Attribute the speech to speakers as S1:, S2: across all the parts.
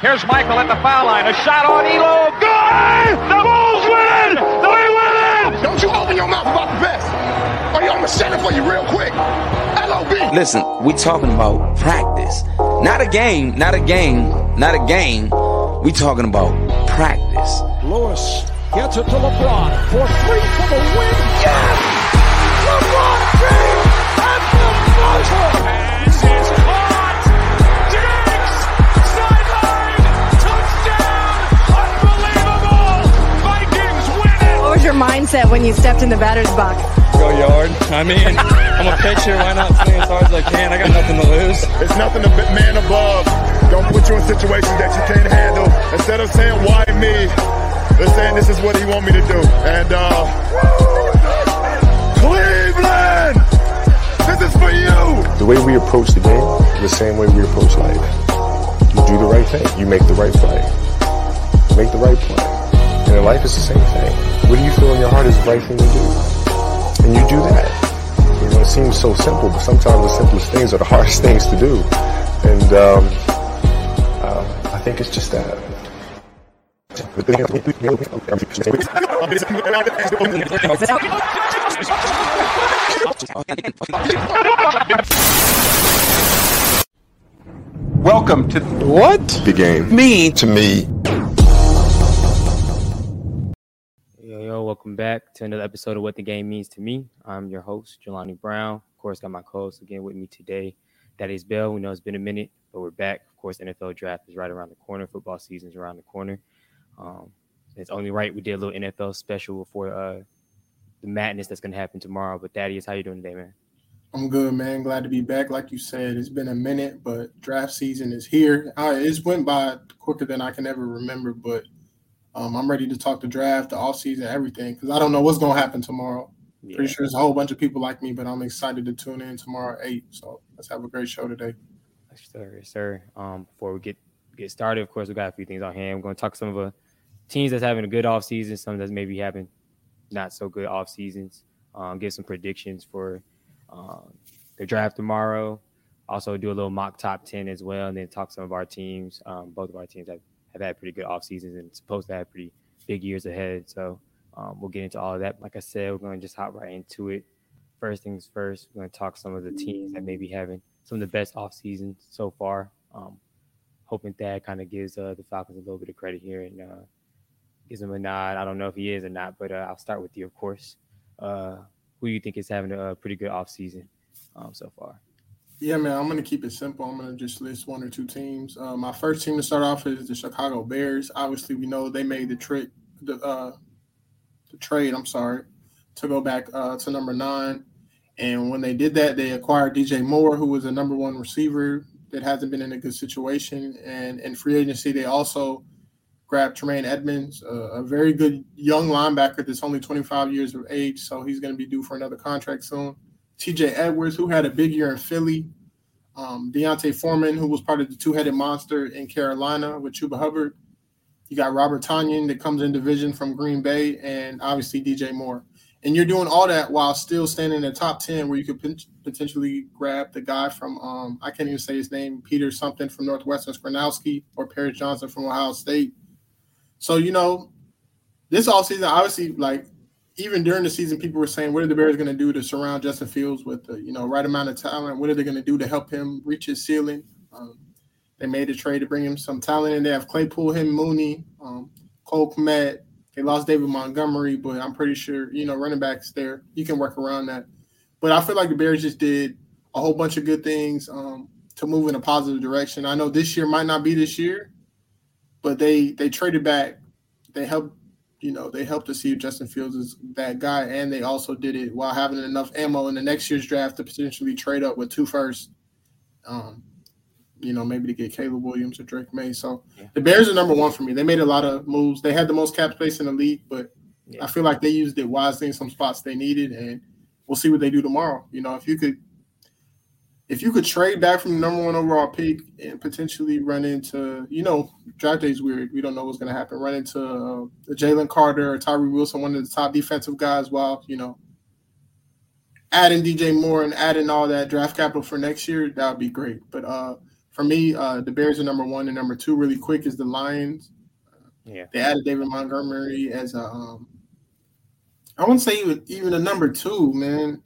S1: Here's Michael at the foul line. A shot on Ehlo. Good! The Bulls win! The win!
S2: Don't you open your mouth about the best. Or you, I'm going to shut it for you real quick. LOB.
S3: Listen, we talking about practice. Not a game, not a game, not a game. We talking about practice.
S4: Lewis gets it to LeBron for three for the win. Yes!
S5: Mindset when you stepped in the batter's box?
S6: Go yard. I mean, I'm a pitcher. Why not swing as hard as I can? I got nothing to lose.
S2: It's nothing to be man above. Don't put you in situations that you can't handle. Instead of saying, why me? They're saying this is what he want me to do. And, uh, Cleveland! This is for you!
S7: The way we approach the game is the same way we approach life. You do the right thing. You make the right play. You make the right play. And in life, it's the same thing. What do you feel in your heart is the right thing to do? And you do that. You know, it seems so simple, but sometimes the simplest things are the hardest things to do. And um, uh, I think it's just that.
S1: Welcome to
S4: What?
S7: The game.
S3: Me,
S7: To me,
S8: Welcome back to another episode of What the Game Means to Me. I'm your host, Jelani Brown. Of course, got my co-host again with me today. That is Bell. We know it's been a minute, but we're back. Of course, NFL draft is right around the corner. Football season is around the corner. Um, it's only right we did a little NFL special before uh, the madness that's going to happen tomorrow. But Thaddeus, how you doing today, man?
S9: I'm good, man. Glad to be back. Like you said, it's been a minute, but draft season is here. Uh, it's went by quicker than I can ever remember, but um, I'm ready to talk the draft, the offseason, everything, because I don't know what's going to happen tomorrow.
S8: Yeah,
S9: Pretty sure there's a whole bunch of people like me, but I'm excited to tune in tomorrow at 8. So let's have a great show today.
S8: Sir. Sir. Um, before we get get started, of course, we got a few things on hand. We're going to talk some of the teams that's having a good off season, some that's maybe having not so good off seasons. Um, give some predictions for um, the draft tomorrow. Also, do a little mock top ten as well, and then talk some of our teams. Um, both of our teams have, have had pretty good off seasons and supposed to have pretty big years ahead. So um, we'll get into all of that. Like I said, we're going to just hop right into it. First things first, we're going to talk some of the teams that may be having some of the best off seasons so far. Um, hoping Thad kind of gives uh, the Falcons a little bit of credit here and uh, gives them a nod. I don't know if he is or not, but uh, I'll start with you, of course. Uh, who you think is having a, pretty good off season um, so far?
S9: Yeah, man, I'm going to keep it simple. I'm going to just list one or two teams. Uh, my first team to start off is the Chicago Bears. Obviously, we know they made the trick, the, uh, the trade, I'm sorry, to go back uh, to number nine. And when they did that, they acquired DJ Moore, who was a number one receiver that hasn't been in a good situation. And in free agency, they also grabbed Tremaine Edmunds, a, a very good young linebacker that's only 25 years of age. So he's going to be due for another contract soon. TJ Edwards, who had a big year in Philly. Um, D'Onta Foreman, who was part of the two headed monster in Carolina with Chuba Hubbard. You got Robert Tonyan that comes in division from Green Bay, and obviously DJ Moore. And you're doing all that while still standing in the top 10 where you could pot- potentially grab the guy from, um, I can't even say his name, Peter something from Northwestern Skoronski or Paris Johnson from Ohio State. So, you know, this offseason, obviously, like, even during the season, people were saying, what are the Bears going to do to surround Justin Fields with the, you know, right amount of talent? What are they going to do to help him reach his ceiling? Um, they made a trade to bring him some talent, and they have Claypool, him, Mooney, um, Cole. They lost David Montgomery, but I'm pretty sure, you know, running backs there, you can work around that. But I feel like the Bears just did a whole bunch of good things um, to move in a positive direction. I know this year might not be this year, but they they traded back. They helped, you know, they helped to see if Justin Fields is that guy, and they also did it while having enough ammo in the next year's draft to potentially trade up with two firsts. Um, you know, maybe to get Caleb Williams or Drake Maye. So
S8: Yeah.
S9: the Bears are number one for me. They made a lot of moves. They had the most cap space in the league, but
S8: Yeah.
S9: I feel like they used it wisely in some spots they needed, and we'll see what they do tomorrow. You know, if you could, if you could trade back from the number one overall pick and potentially run into, you know, draft day is weird. We don't know what's going to happen. Run into uh, Jalen Carter or Tyree Wilson, one of the top defensive guys, while you know, adding DJ Moore and adding all that draft capital for next year, that would be great. But uh, for me, uh, the Bears are number one and number two. Really quick is the Lions.
S8: Yeah,
S9: they added David Montgomery as a. Um, I wouldn't say even even a number two, man.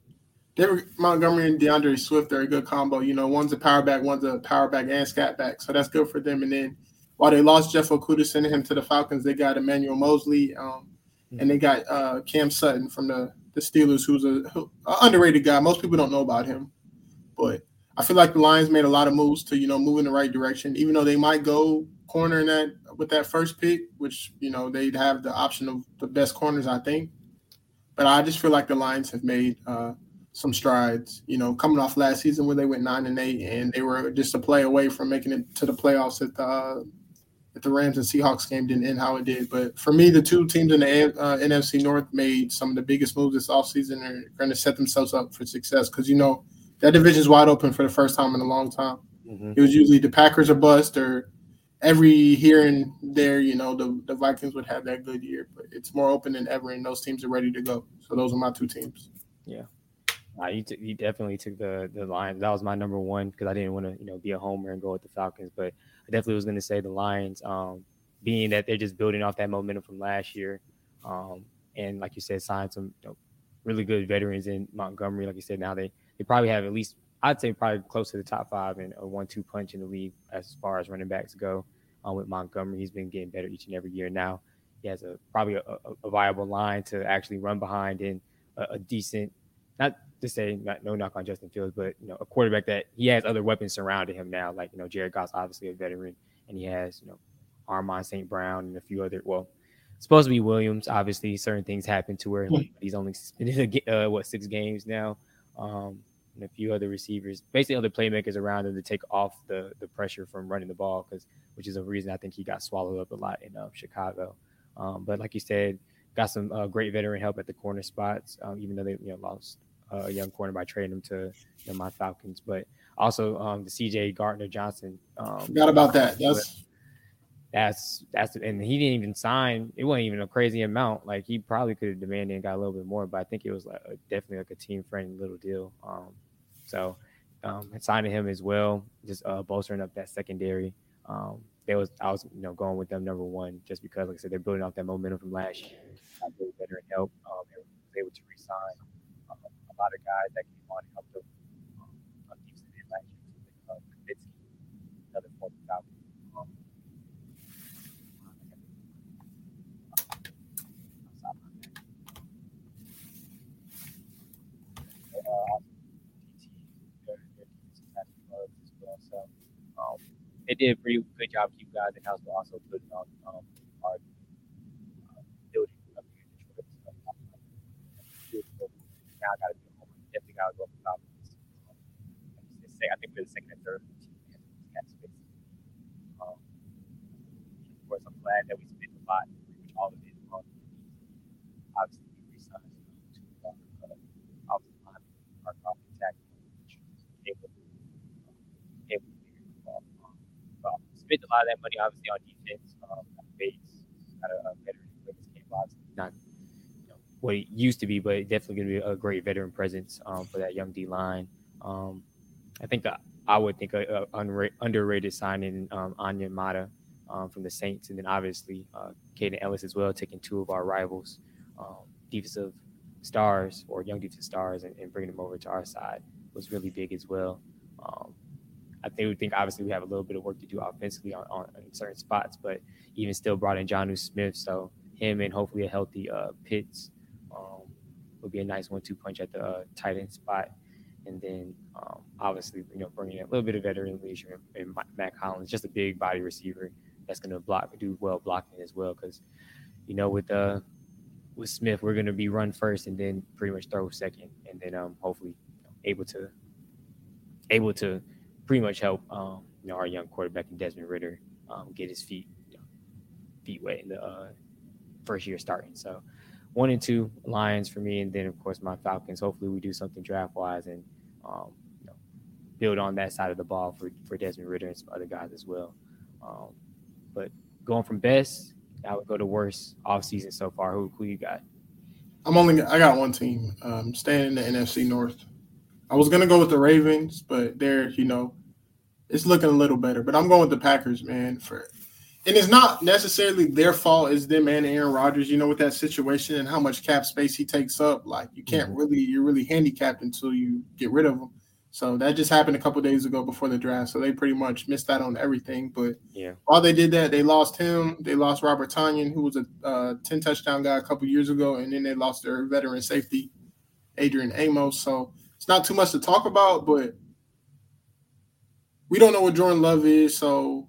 S9: David Montgomery and D'Andre Swift are a good combo. You know, one's a power back, one's a power back and scat back, so that's good for them. And then while they lost Jeff Okudah, sending him to the Falcons, they got Emmanuel Moseley, um, mm-hmm. and they got uh, Cam Sutton from the the Steelers, who's a, who, a underrated guy. Most people don't know about him, but I feel like the Lions made a lot of moves to you know move in the right direction. Even though they might go corner in that with that first pick, which you know they'd have the option of the best corners, I think. But I just feel like the Lions have made uh, some strides. You know, coming off last season where they went nine and eight, and they were just a play away from making it to the playoffs at the uh, at the Rams and Seahawks game didn't end how it did. But for me, the two teams in the uh, NFC North made some of the biggest moves this offseason and are going to set themselves up for success because you know that division is wide open for the first time in a long time. Mm-hmm. It was usually the Packers are bust or every here and there, you know, the, the Vikings would have that good year, but it's more open than ever, and those teams are ready to go. So those are my two teams.
S8: Yeah. Uh, you, t- definitely took the the Lions. That was my number one because I didn't want to, you know, be a homer and go with the Falcons. But I definitely was going to say the Lions, um, being that they're just building off that momentum from last year, um, and like you said, signed some you know, really good veterans in Montgomery. Like you said, now they they probably have at least I'd say probably close to the top five and a one-two punch in the league as far as running backs go. Um, with Montgomery, he's been getting better each and every year. Now he has a probably a, a viable line to actually run behind in a, a decent, not to say not, no knock on Justin Fields, but you know a quarterback that he has other weapons surrounding him now. Like you know Jared Goff's obviously a veteran, and he has you know Amon St. Brown and a few other well. Supposed to be Williams. Obviously, certain things happen to where he's only uh, what six games now. Um, and a few other receivers, basically other playmakers around him to take off the the pressure from running the ball, because which is a reason I think he got swallowed up a lot in uh, Chicago. Um, but like you said, got some uh, great veteran help at the corner spots, um, even though they you know lost a young corner by trading him to you know, my Falcons. But also um, the C.J. Gardner Johnson. Um,
S9: Forgot about that. That's
S8: that's that's and he didn't even sign. It wasn't even a crazy amount. Like he probably could have demanded and got a little bit more, but I think it was like a, definitely like a team friendly little deal. Um, so um, signing him as well, just uh, bolstering up that secondary. Um, they was I was you know going with them number one just because like I said they're building off that momentum from last year. Better in help. Um, they were able to resign a lot of guys that came on and helped them um, defense last year. Uh, Cominsky, another former Falcon. Um, uh, they did a pretty good job keeping guys in house, but also putting on um, our uh, building up here in Detroit. So, now I got to be home. Definitely got to go for Falcons. Um, I think we're the second and third space. Um, of course, I'm glad that we spent a lot, much all of it on obviously we re-signed our uh, obviously our, our which able to able to spent a lot of that money obviously on defense. Um, Bates got a, a veteran presence came not what it used to be, but definitely going to be a great veteran presence um, for that young D line. Um, I think that I would think a, a unra- underrated signing um, Onyemata um, from the Saints, and then obviously uh, Kaden Elliss as well, taking two of our rivals, um, defensive stars or young defensive stars, and, and, bringing them over to our side was really big as well. Um, I think we think obviously we have a little bit of work to do offensively on, on, certain spots, but even still brought in Jonnu Smith, so him and hopefully a healthy uh, Pitts would be a nice one-two punch at the uh, tight end spot, and then um, obviously you know bringing a little bit of veteran leadership and Mack Hollins, just a big body receiver that's going to block do well blocking as well. Because you know with uh with Smith we're going to be run first and then pretty much throw second, and then um hopefully able to able to pretty much help um, you know our young quarterback and Desmond Ridder um, get his feet you know, feet wet in the uh, first year starting. So one and two Lions for me, and then of course my Falcons. Hopefully we do something draft wise and um, you know, build on that side of the ball for for Desmond Ridder and some other guys as well. Um, but going from best, I would go to worst off season so far. Who who you got?
S9: I'm only I got one team. Um, staying in the NFC North. I was gonna go with the Ravens, but they're you know it's looking a little better. But I'm going with the Packers, man. For and it's not necessarily their fault. It's them and Aaron Rodgers. You know, with that situation and how much cap space he takes up. Like you can't mm-hmm. really you're really handicapped until you get rid of him. So that just happened a couple days ago before the draft. So they pretty much missed out on everything. But
S8: yeah,
S9: while they did that, they lost him. They lost Robert Tonyan, who was a uh, 10 touchdown guy a couple years ago, and then they lost their veteran safety, Adrian Amos. So it's not too much to talk about, but we don't know what Jordan Love is. So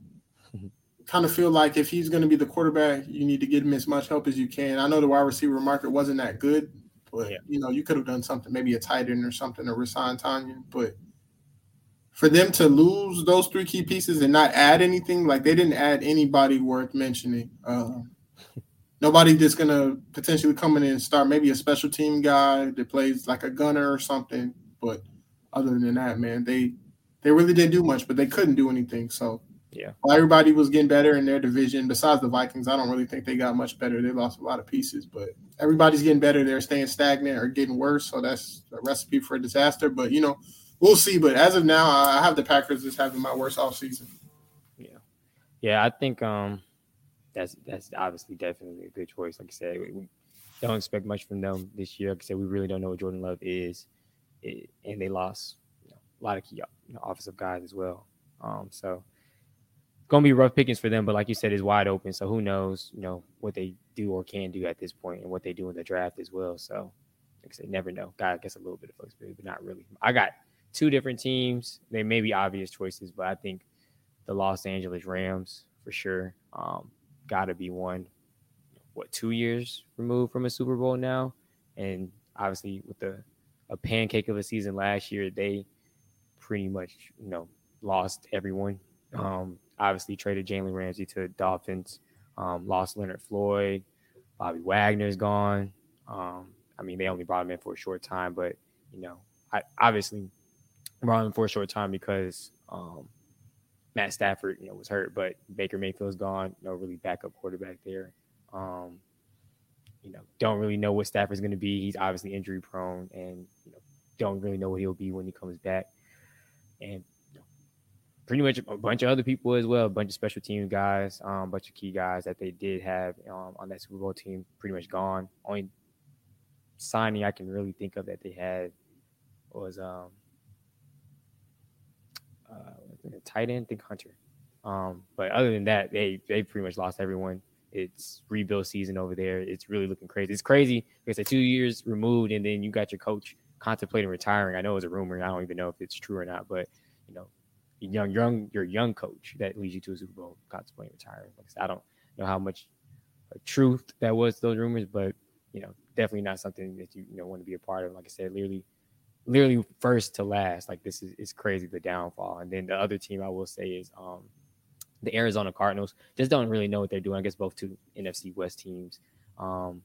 S9: kind of feel like if he's going to be the quarterback, you need to get him as much help as you can. I know the wide receiver market wasn't that good, but yeah. you know, you could have done something, maybe a tight end or something, or resign Tonyan. But for them to lose those three key pieces and not add anything, like they didn't add anybody worth mentioning. Uh, nobody that's gonna potentially come in and start maybe a special team guy that plays like a gunner or something. But other than that, man, they they really didn't do much, but they couldn't do anything. So
S8: yeah.
S9: While everybody was getting better in their division, besides the Vikings, I don't really think they got much better. They lost a lot of pieces, but everybody's getting better. They're staying stagnant or getting worse. So that's a recipe for a disaster. But, you know, we'll see. But as of now, I have the Packers as having my worst off season.
S8: Yeah. Yeah. I think um that's that's obviously definitely a good choice. Like I said, we, we don't expect much from them this year. Like I said, we really don't know what Jordan Love is. It, and they lost you know, a lot of key you know, offensive guys as well. Um, so, gonna be rough pickings for them, but like you said, is wide open. So who knows, you know, what they do or can do at this point and what they do in the draft as well. So like I said, never know. Got I guess a little bit of flexibility, but not really. I got two different teams. They may be obvious choices, but I think the Los Angeles Rams for sure. Um, gotta be one. What two years removed from a Super Bowl now, and obviously with the a pancake of a season last year, they pretty much you know lost everyone. Um, obviously traded Jalen Ramsey to Dolphins, um, lost Leonard Floyd, Bobby Wagner's gone. Um, I mean, they only brought him in for a short time, but you know, I obviously brought him for a short time because um, Matt Stafford, you know, was hurt, but Baker Mayfield's gone. No really backup quarterback there. Um, you know, don't really know what Stafford's going to be. He's obviously injury prone, and you know, don't really know what he'll be when he comes back. And pretty much a bunch of other people as well, a bunch of special team guys, um, a bunch of key guys that they did have um, on that Super Bowl team, pretty much gone. Only signing I can really think of that they had was um, uh, tight end, think Hunter. Um, but other than that, they they pretty much lost everyone. It's rebuild season over there. It's really looking crazy. It's crazy because it's two years removed, and then you got your coach contemplating retiring. I know it's a rumor. I don't even know if it's true or not, but you know, young, young, your young coach that leads you to a Super Bowl, contemplating retiring. Like I, don't know how much truth that was those rumors, but you know, definitely not something that you you know want to be a part of. Like I said, literally, literally first to last. Like this is is crazy the downfall. And then the other team I will say is um the Arizona Cardinals. Just don't really know what they're doing. I guess both two NFC West teams. Um,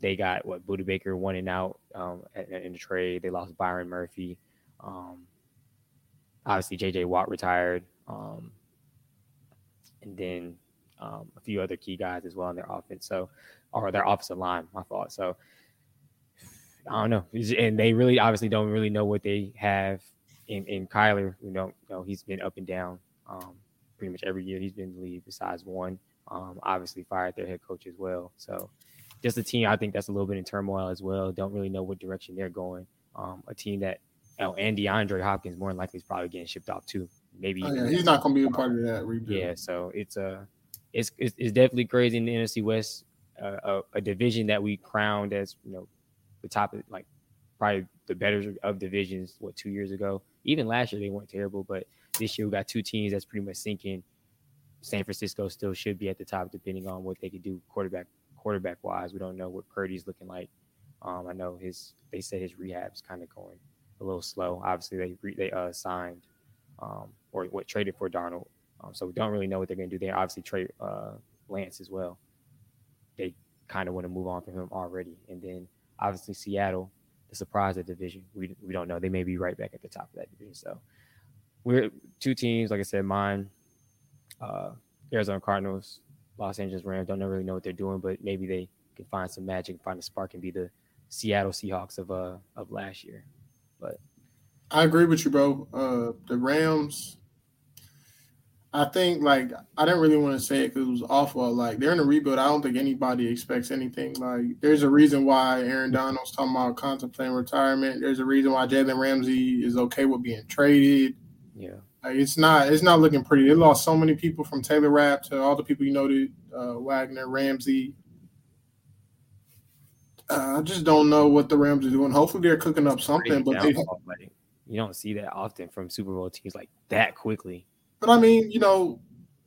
S8: they got what Budda Baker one and out um, in the trade. They lost Byron Murphy. Um, obviously JJ Watt retired, um, and then um, a few other key guys as well in their offense. So, or their offensive line, my fault. So, I don't know, and they really obviously don't really know what they have in, in Kyler. We don't know he's been up and down um, pretty much every year he's been in the league besides one. Um, obviously fired their head coach as well. So just a team I think that's a little bit in turmoil as well. Don't really know what direction they're going. Um, a team that Oh, and DeAndre Hopkins more than likely is probably getting shipped off too. Maybe
S9: oh, yeah, he's not going to be a part of that rebuild.
S8: Yeah, so it's a, uh, it's, it's, it's definitely crazy in the NFC West, uh, a, a, division that we crowned as you know the top of like probably the better of divisions. What two years ago? Even last year they weren't terrible, but this year we got two teams that's pretty much sinking. San Francisco still should be at the top, depending on what they could do quarterback quarterback wise. We don't know what Purdy's looking like. Um, I know his they said his rehab's kind of going a little slow. Obviously, they re- they uh, signed um, or what traded for Donald, um, so we don't really know what they're going to do. They obviously trade uh, Lance as well. They kind of want to move on from him already, and then obviously Seattle, the surprise of the division. We we don't know. They may be right back at the top of that division. So we're two teams, like I said, mine, uh, Arizona Cardinals, Los Angeles Rams. Don't really know what they're doing, but maybe they can find some magic, find a spark, and be the Seattle Seahawks of uh of last year. But
S9: I agree with you, bro. Uh, the Rams, I think like I didn't really want to say it because it was awful. Like they're in a rebuild. I don't think anybody expects anything. Like there's a reason why Aaron Donald's talking about contemplating retirement. There's a reason why Jalen Ramsey is okay with being traded.
S8: Yeah.
S9: Like it's not it's not looking pretty. They lost so many people from Taylor Rapp to all the people you noted, uh, Wagner, Ramsey. I just don't know what the Rams are doing. Hopefully they're cooking up something, but they,
S8: like, you don't see that often from Super Bowl teams like that quickly.
S9: But I mean, you know,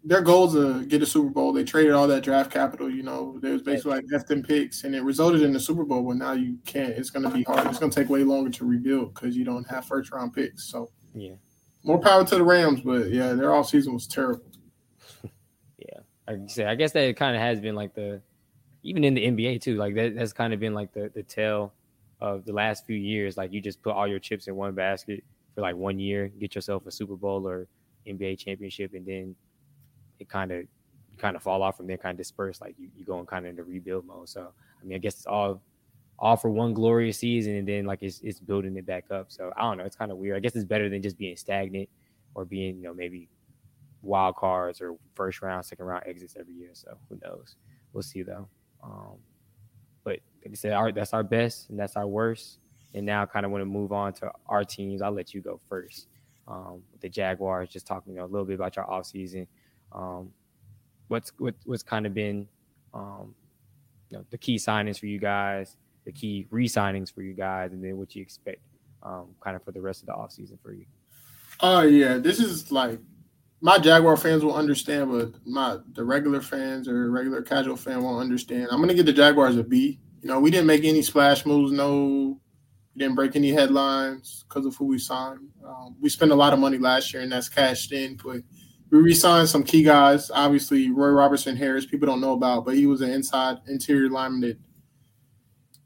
S9: their goal is to get a Super Bowl. They traded all that draft capital. You know, there was basically like left them picks, and it resulted in the Super Bowl. But now you can't. It's going to be hard. It's going to take way longer to rebuild because you don't have first round picks. So
S8: yeah,
S9: more power to the Rams. But yeah, their off season was terrible.
S8: yeah, like you said, I guess that kind of has been like the even in the NBA too. Like that, that's kind of been like the the tale of the last few years. Like you just put all your chips in one basket for like one year, get yourself a Super Bowl or NBA championship, and then it kind of kind of fall off from there, kind of disperse. Like you you going kind of into rebuild mode. So I mean, I guess it's all all for one glorious season, and then like it's it's building it back up. So I don't know. It's kind of weird. I guess it's better than just being stagnant or being you know maybe wild cards or first round, second round exits every year. So who knows? We'll see though. Um, but like I said, our, that's our best and that's our worst. And now, kind of want to move on to our teams. I'll let you go first. Um, the Jaguars, just talking you know, a little bit about your offseason. Um, what's what, what's kind of been um, you know, the key signings for you guys, the key re-signings for you guys, and then what you expect um, kind of for the rest of the offseason for you.
S9: Oh uh, yeah, this is like my Jaguar fans will understand, but my the regular fans or regular casual fan won't understand. I'm gonna give the Jaguars a B. You know, we didn't make any splash moves, no, we didn't break any headlines because of who we signed. Um, we spent a lot of money last year, and that's cashed in. But we re-signed some key guys. Obviously, Roy Robertson Harris, people don't know about, but he was an inside interior lineman that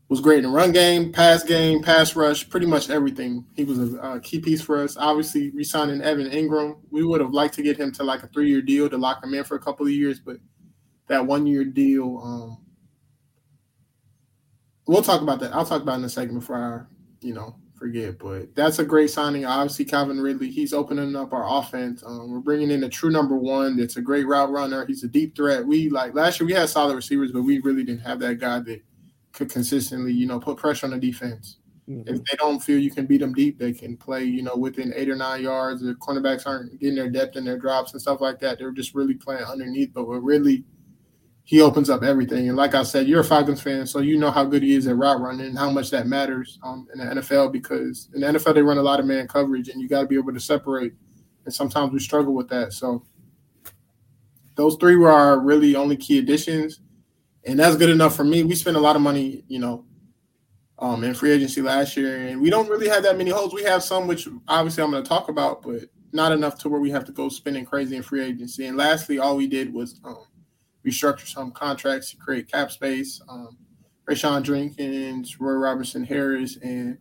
S9: was great in the run game, pass game, pass rush, pretty much everything. He was a, key piece for us. Obviously, resigning Evan Engram, we would have liked to get him to like a three-year deal to lock him in for a couple of years, but that one-year deal, um, we'll talk about that. I'll talk about in a second before I, you know, forget. But that's a great signing. Obviously, Calvin Ridley, he's opening up our offense. Um, we're bringing in a true number one. That's a great route runner. He's a deep threat. We like last year we had solid receivers, but we really didn't have that guy that could consistently, you know, put pressure on the defense. Mm-hmm. If they don't feel you can beat them deep, they can play, you know, within eight or nine yards. The cornerbacks aren't getting their depth in their drops and stuff like that. They're just really playing underneath. But we're really, he opens up everything. And like I said, you're a Falcons fan, so you know how good he is at route running and how much that matters um, in the NFL because in the NFL they run a lot of man coverage and you got to be able to separate. And sometimes we struggle with that. So those three were our really only key additions and that's good enough for me. We spent a lot of money, you know, um, in free agency last year, and we don't really have that many holes. We have some, which obviously I'm going to talk about, but not enough to where we have to go spending crazy in free agency. And lastly, all we did was um, restructure some contracts to create cap space. Um, Rayshawn Jenkins, Roy Robertson Harris, and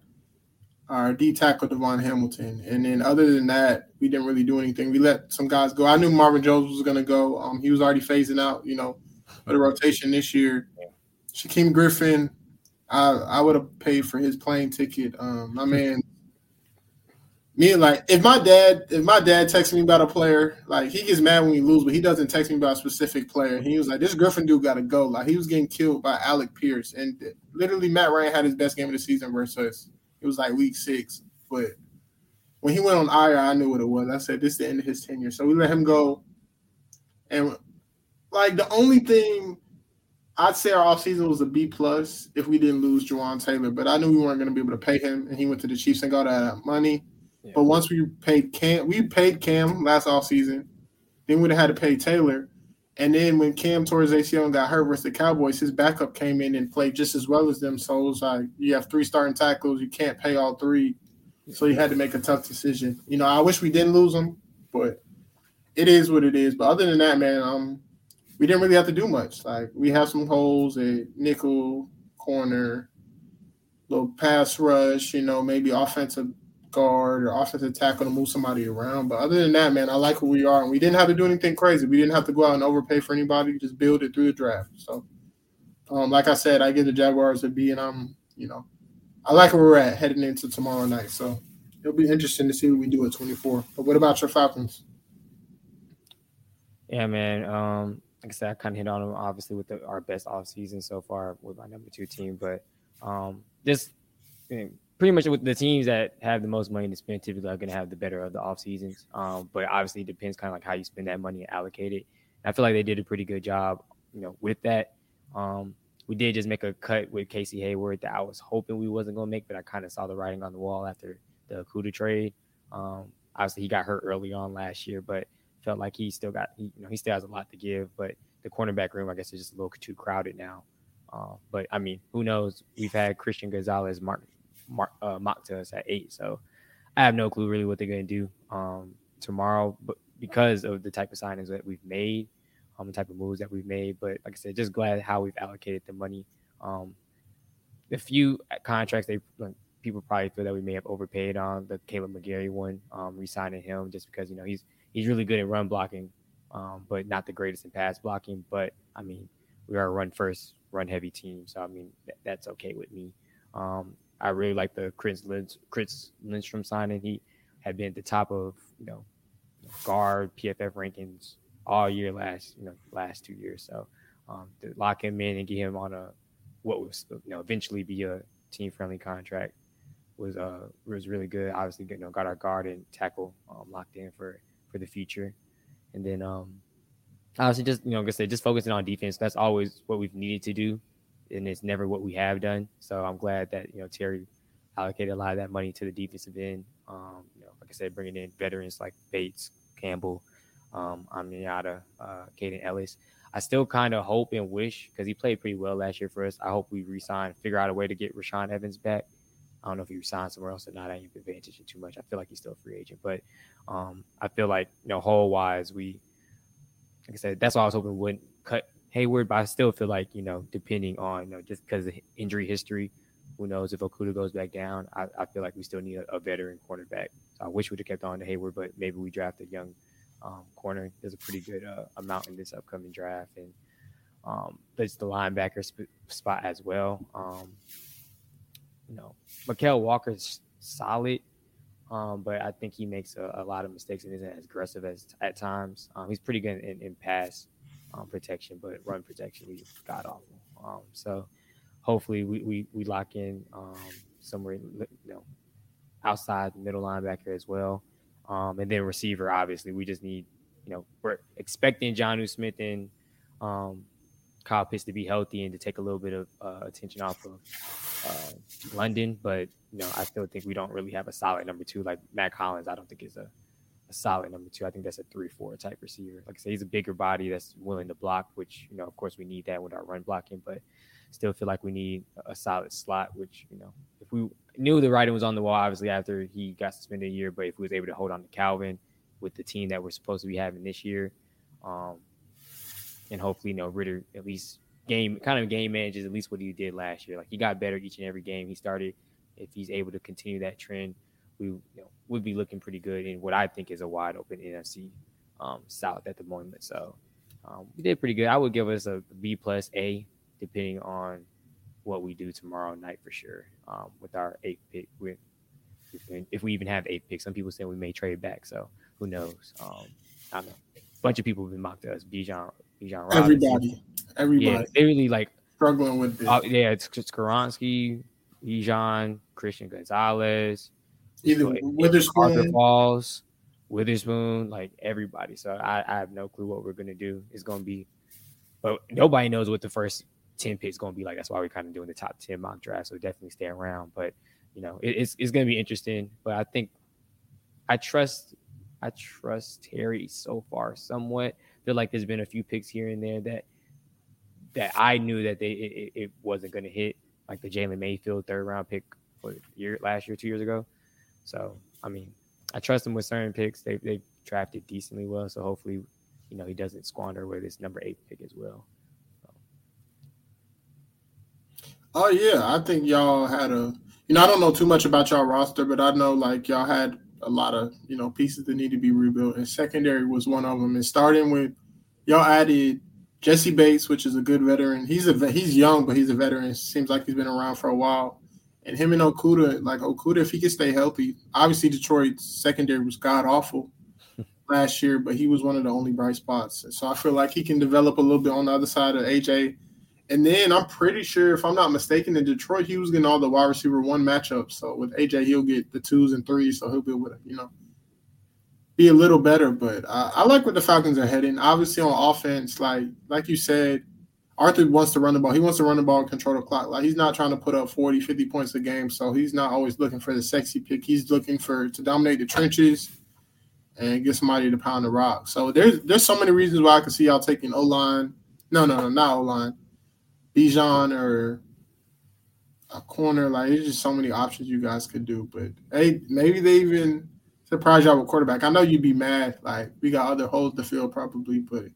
S9: our D tackle DaVon Hamilton. And then other than that, we didn't really do anything. We let some guys go. I knew Marvin Jones was going to go. Um, he was already phasing out, you know, for the rotation this year. Shaquem Griffin, I I would have paid for his plane ticket. Um, my man, me like if my dad if my dad texts me about a player, like he gets mad when we lose, but he doesn't text me about a specific player. He was like, "This Griffin dude got to go." Like he was getting killed by Alec Pierce, and literally Matt Ryan had his best game of the season versus. It was like week six, but when he went on IR, I knew what it was. I said, "This is the end of his tenure." So we let him go, and like the only thing I'd say our offseason was a B plus if we didn't lose Jawaan Taylor, but I knew we weren't going to be able to pay him, and he went to the Chiefs and got that money. Yeah. But once we paid Cam, we paid Cam last offseason, then we'd have had to pay Taylor. And then when Cam tore his ACL and got hurt versus the Cowboys, his backup came in and played just as well as them. So it was like you have three starting tackles, you can't pay all three. So you had to make a tough decision. You know, I wish we didn't lose him, but it is what it is. But other than that, man, um, we didn't really have to do much. Like we have some holes at nickel, corner, little pass rush, you know, maybe offensive guard or offensive tackle to move somebody around. But other than that, man, I like who we are. And we didn't have to do anything crazy. We didn't have to go out and overpay for anybody, just build it through the draft. So um, like I said, I give the Jaguars a B and I'm, you know, I like where we're at heading into tomorrow night. So it'll be interesting to see what we do at 24. But what about your Falcons?
S8: Yeah, man. Um, like I said, I kind of hit on them obviously with the, our best off season so far with my number two team, but um, this you know, pretty much with the teams that have the most money to spend typically are going to have the better of the off seasons. Um, but obviously, it depends kind of like how you spend that money and allocate it. And I feel like they did a pretty good job, you know, with that. Um, we did just make a cut with Casey Hayward that I was hoping we wasn't going to make, but I kind of saw the writing on the wall after the Okudah trade. Um, obviously, he got hurt early on last year, but felt like he still got, you know, he still has a lot to give. But the cornerback room, I guess, is just a little too crowded now. Uh, but I mean, who knows? We've had Christian Gonzalez mark, mark uh, mock to us at eight, so I have no clue really what they're going to do um, tomorrow. But because of the type of signings that we've made, um, the type of moves that we've made. But like I said, just glad how we've allocated the money. Um, the few contracts they like, people probably feel that we may have overpaid on the Kaleb McGary one, um, re-signing him just because you know he's he's really good at run blocking, um, but not the greatest in pass blocking. But I mean, we are a run first, run heavy team, so I mean th- that's okay with me. Um, I really like the Chris, Lindst- Chris Lindstrom signing. He had been at the top of you know guard PFF rankings all year last you know last two years. So um, to lock him in and get him on a what was you know eventually be a team friendly contract was uh was really good. Obviously, you know, got our guard and tackle um, locked in for for the future, and then um obviously just you know like I said just focusing on defense. That's always what we've needed to do, and it's never what we have done. So I'm glad that you know Terry allocated a lot of that money to the defensive end. Um, you know, like I said, bringing in veterans like Bates, Campbell, um, Onyemata, uh, Kaden Elliss. I still kind of hope and wish because he played pretty well last year for us. I hope we resign, figure out a way to get Rashaan Evans back. I don't know if he resigned somewhere else or not. I ain't been paying attention too much. I feel like he's still a free agent, but um, I feel like you know, whole wise, we like I said, that's why I was hoping we wouldn't cut Hayward, but I still feel like you know, depending on you know, just because of injury history, who knows if Okudah goes back down? I, I feel like we still need a, a veteran cornerback. So I wish we'd have kept on to Hayward, but maybe we draft a young um, corner. There's a pretty good uh, amount in this upcoming draft, and um, there's the linebacker sp- spot as well. Um, you know, Mykal Walker's solid, um, but I think he makes a, a, lot of mistakes and isn't as aggressive as at times. Um, he's pretty good in, in pass um, protection, but run protection we got awful. Um, so hopefully we, we, we lock in um, somewhere you know outside middle linebacker as well, um, and then receiver. Obviously, we just need you know we're expecting Jonnu Smith and Kyle Pitts to be healthy and to take a little bit of uh, attention off of uh, London. But you know, I still think we don't really have a solid number two. Like Mack Hollins. I don't think is a, a solid number two. I think that's a three-four type receiver. Like I say, he's a bigger body that's willing to block, which you know, of course, we need that with our run blocking. But still feel like we need a solid slot. Which you know, if we knew the writing was on the wall, obviously after he got suspended a year, but if we was able to hold on to Calvin with the team that we're supposed to be having this year. Um, and hopefully, you know, Ridder at least game kind of game manages at least what he did last year. Like he got better each and every game he started. If he's able to continue that trend, we you know, would be looking pretty good in what I think is a wide open NFC um, South at the moment. So um, we did pretty good. I would give us a B plus A, depending on what we do tomorrow night for sure. Um, with our eight pick, with if we even have eight picks, some people say we may trade back. So who knows? Um, I don't know. A bunch of people have been mocked to us. Bijan Bijan
S9: Everybody, everybody.
S8: Yeah, they really like
S9: struggling with it.
S8: Uh, yeah, it's, it's Skoronski, Bijan, Christian Gonzalez,
S9: either Witherspoon,
S8: Arthur Falls, Witherspoon, like everybody. So I, I have no clue what we're gonna do. It's gonna be, but nobody knows what the first ten picks gonna be like. That's why we're kind of doing the top ten mock draft. So definitely stay around. But you know, it, it's it's gonna be interesting. But I think I trust I trust Terry so far somewhat feel like there's been a few picks here and there that that I knew that they it, it wasn't going to hit, like the Jalen Mayfield third round pick for year last year, two years ago. So I mean, I trust him with certain picks. They they drafted decently well, so hopefully, you know, he doesn't squander with his number eight pick as well.
S9: Oh yeah, I think y'all had a. You know, I don't know too much about y'all roster, but I know like y'all had a lot of you know pieces that need to be rebuilt, and secondary was one of them. And starting with y'all added Jessie Bates, which is a good veteran. He's a he's young, but he's a veteran. Seems like he's been around for a while. And him and Okudah, like Okudah, if he can stay healthy, obviously Detroit's secondary was god awful. last year, but he was one of the only bright spots. And So I feel like he can develop a little bit on the other side of AJ. And then I'm pretty sure, if I'm not mistaken, in Detroit, he was getting all the wide receiver one matchups. So with AJ, he'll get the twos and threes, so he'll be able to, you know, be a little better. But I, I like where the Falcons are heading. Obviously, on offense, like like you said, Arthur wants to run the ball. He wants to run the ball and control the clock. Like he's not trying to put up 40, 50 points a game. So he's not always looking for the sexy pick. He's looking for to dominate the trenches and get somebody to pound the rock. So there's there's so many reasons why I can see y'all taking O line. No, no, no, not O line. Bijan or a corner. Like there's just so many options you guys could do. But hey, maybe they even surprise y'all with quarterback. I know you'd be mad. Like we got other holes to fill probably, but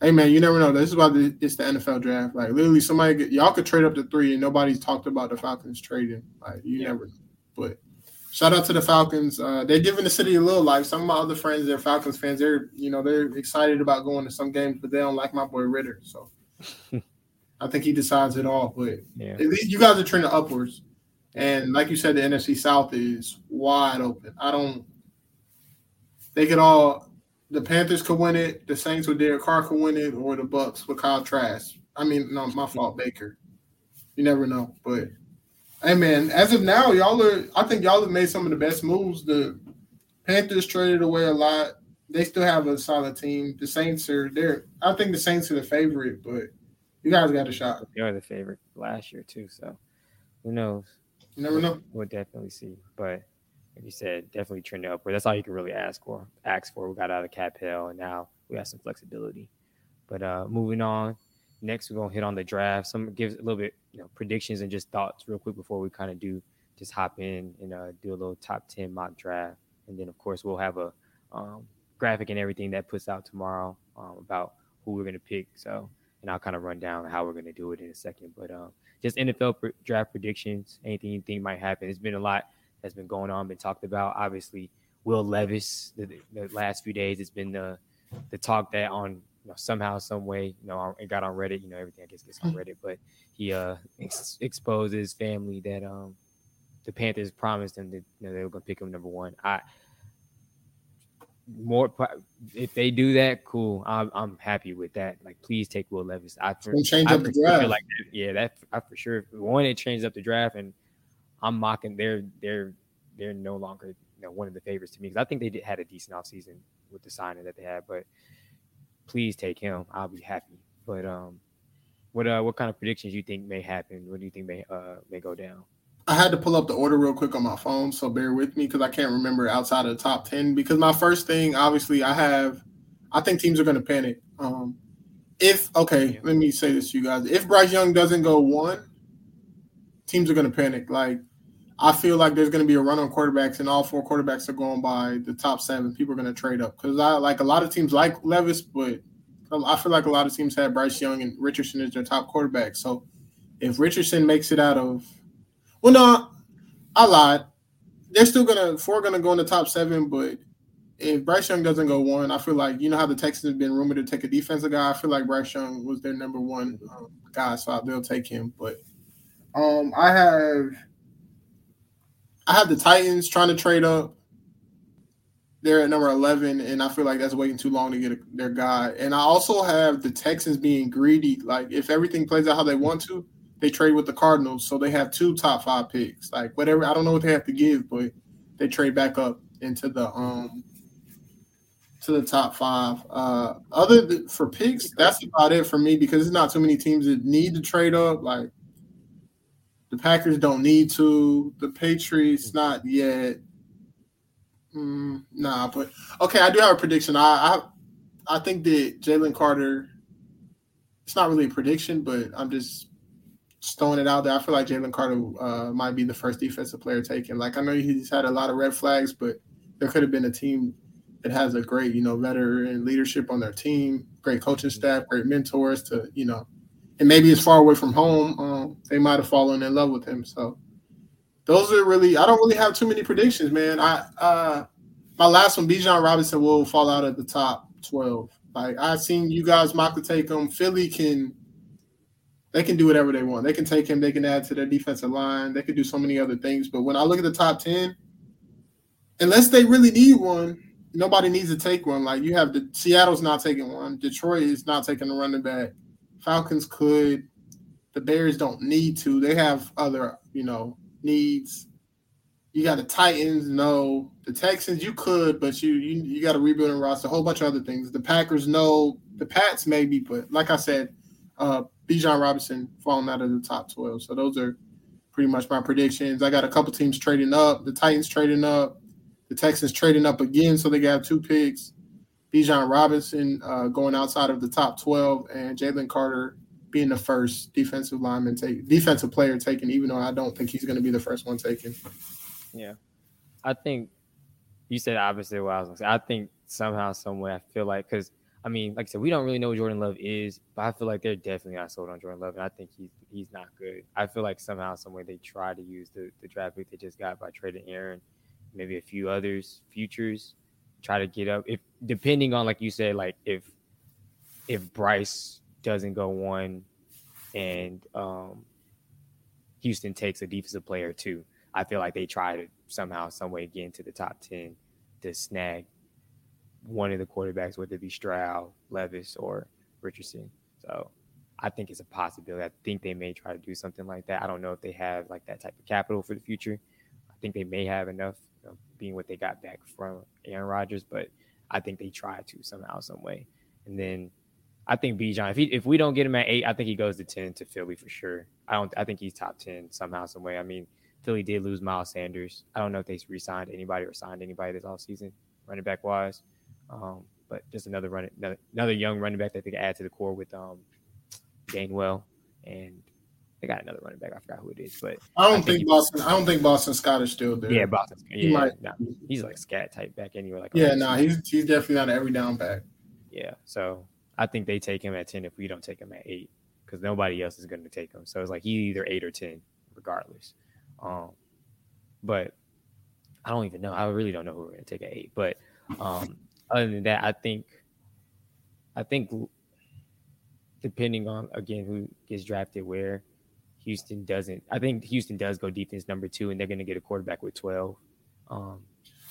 S9: hey man, you never know. This is why the, it's the NFL draft. Like literally, somebody get, y'all could trade up to three, and nobody's talked about the Falcons trading. Like you yeah. never know. But shout out to the Falcons. Uh, they're giving the city a little life. Some of my other friends, they're Falcons fans. They're you know they're excited about going to some games, but they don't like my boy Ridder. So I think he decides it all. But yeah. at least you guys are trending upwards. And like you said, the NFC South is wide open. I don't. They could all. The Panthers could win it. The Saints with Derek Carr could win it, or the Bucks with Kyle Trask. I mean, no, my fault, Baker. You never know, but hey, man, as of now, y'all are. I think y'all have made some of the best moves. The Panthers traded away a lot. They still have a solid team. The Saints are there. I think the Saints are the favorite, but you guys got a shot.
S8: They are the favorite last year too, so who knows?
S9: You never know.
S8: We'll definitely see. But like you said, definitely trending upward. That's all you can really ask for. Ask for. We got out of cap hell, and now we got some flexibility. But uh moving on. Next, we're gonna hit on the draft. Some gives a little bit, you know, predictions and just thoughts real quick before we kind of do just hop in and uh, do a little top ten mock draft, and then of course we'll have a um, graphic and everything that puts out tomorrow um, about who we're gonna pick. So, and I'll kind of run down how we're gonna do it in a second. But um, just NFL draft predictions, anything you think might happen. It's been a lot that's been going on, been talked about. Obviously, Will Levis, the, the last few days, it's been the the talk that on you know, somehow, some way, you know, it got on Reddit. You know, everything I guess gets on Reddit, but he uh ex- exposed his family that um the Panthers promised him that you know they were gonna pick him number one. I more if they do that, cool. I'm I'm happy with that. Like, please take Will Levis. I for,
S9: change I up the draft.
S8: Like, yeah, that I for sure. One, it changed up the draft, and I'm mocking. They're they're they're no longer you know one of the favorites to me because I think they did, had a decent offseason with the signing that they had. But please take him. I'll be happy. But um, what uh what kind of predictions you think may happen? What do you think may uh may go down?
S9: I had to pull up the order real quick on my phone, so bear with me because I can't remember outside of the top ten. Because my first thing, obviously, I have, I think teams are going to panic. Um, if okay, let me say this to you guys: if Bryce Young doesn't go one, teams are going to panic. Like I feel like there's going to be a run on quarterbacks, and all four quarterbacks are going by the top seven. People are going to trade up because I like a lot of teams like Levis, but I feel like a lot of teams have Bryce Young and Richardson as their top quarterback. So if Richardson makes it out of well, no, I lied. They're still gonna four gonna go in the top seven, but if Bryce Young doesn't go one, I feel like you know how the Texans have been rumored to take a defensive guy. I feel like Bryce Young was their number one um, guy, so they'll take him. But um, I have I have the Titans trying to trade up. They're at number eleven, and I feel like that's waiting too long to get a, their guy. And I also have the Texans being greedy. Like if everything plays out how they want to, they trade with the Cardinals, so they have two top five picks. Like whatever, I don't know what they have to give, but they trade back up into the um to the top five. Uh, other than, for picks, that's about it for me because there's not too many teams that need to trade up. Like the Packers don't need to. The Patriots not yet. Mm, nah, but okay, I do have a prediction. I I, I think that Jalen Carter. It's not really a prediction, but I'm just just throwing it out there. I feel like Jalen Carter uh, might be the first defensive player taken. Like I know he's had a lot of red flags, but there could have been a team that has a great, you know, veteran leadership on their team, great coaching staff, great mentors to, you know, and maybe it's far away from home. Um, they might have fallen in love with him. So those are really. I don't really have too many predictions, man. I uh, my last one, Bijan Robinson will fall out of the top twelve. Like I've seen you guys mock to take him. Philly can they can do whatever they want. They can take him, they can add to their defensive line, they can do so many other things. But when I look at the top 10, unless they really need one, nobody needs to take one. Like you have the Seattle's not taking one. Detroit is not taking a running back. Falcons could. The Bears don't need to. They have other, you know, needs. You got the Titans, no. The Texans, you could, but you you, you got to rebuild and roster, a whole bunch of other things. The Packers, no. The Pats, maybe, but like I said, uh, Bijan Robinson falling out of the top 12. So those are pretty much my predictions. I got a couple teams trading up. The Titans trading up. The Texans trading up again, so they got two picks. Bijan Robinson uh, going outside of the top 12, and Jalen Carter being the first defensive lineman take defensive player taken, even though I don't think he's going to be the first one taken.
S8: Yeah, I think you said obviously what I was going to say. I think somehow, some way, I feel like because I mean, like I said, we don't really know what Jordan Love is, but I feel like they're definitely not sold on Jordan Love, and I think he's he's not good. I feel like somehow, some way, they try to use the the draft pick they just got by trading Aaron, maybe a few others, futures, try to get up. If depending on like you said, like if if Bryce doesn't go one, and um, Houston takes a defensive player too, I feel like they try to somehow, some way, get into the top ten to snag one of the quarterbacks, whether it be Stroud, Levis, or Richardson. So I think it's a possibility. I think they may try to do something like that. I don't know if they have like that type of capital for the future. I think they may have enough, you know, being what they got back from Aaron Rodgers, but I think they try to somehow, some way. And then I think Bijan, if he if we don't get him at eight, I think he goes to ten to Philly for sure. I don't. I think he's top ten somehow, some way. I mean, Philly did lose Miles Sanders. I don't know if they re-signed anybody or signed anybody this offseason, running back wise. Um, but just another run, another, another young running back that they could add to the core with um, Gainwell, and they got another running back. I forgot who it is, but
S9: I don't I think, think Boston. I don't think Boston Scott is still there.
S8: Yeah, Boston. Yeah, he might, nah, he's like scat type back anyway. Like
S9: yeah, no, nah, he's he's definitely not an every down back.
S8: Yeah, so I think they take him at ten if we don't take him at eight because nobody else is going to take him. So it's like he either eight or ten, regardless. Um, but I don't even know. I really don't know who we're going to take at eight. But um, other than that, I think, I think, depending on again who gets drafted where, Houston doesn't. I think Houston does go defense number two, and they're going to get a quarterback with twelve. Um,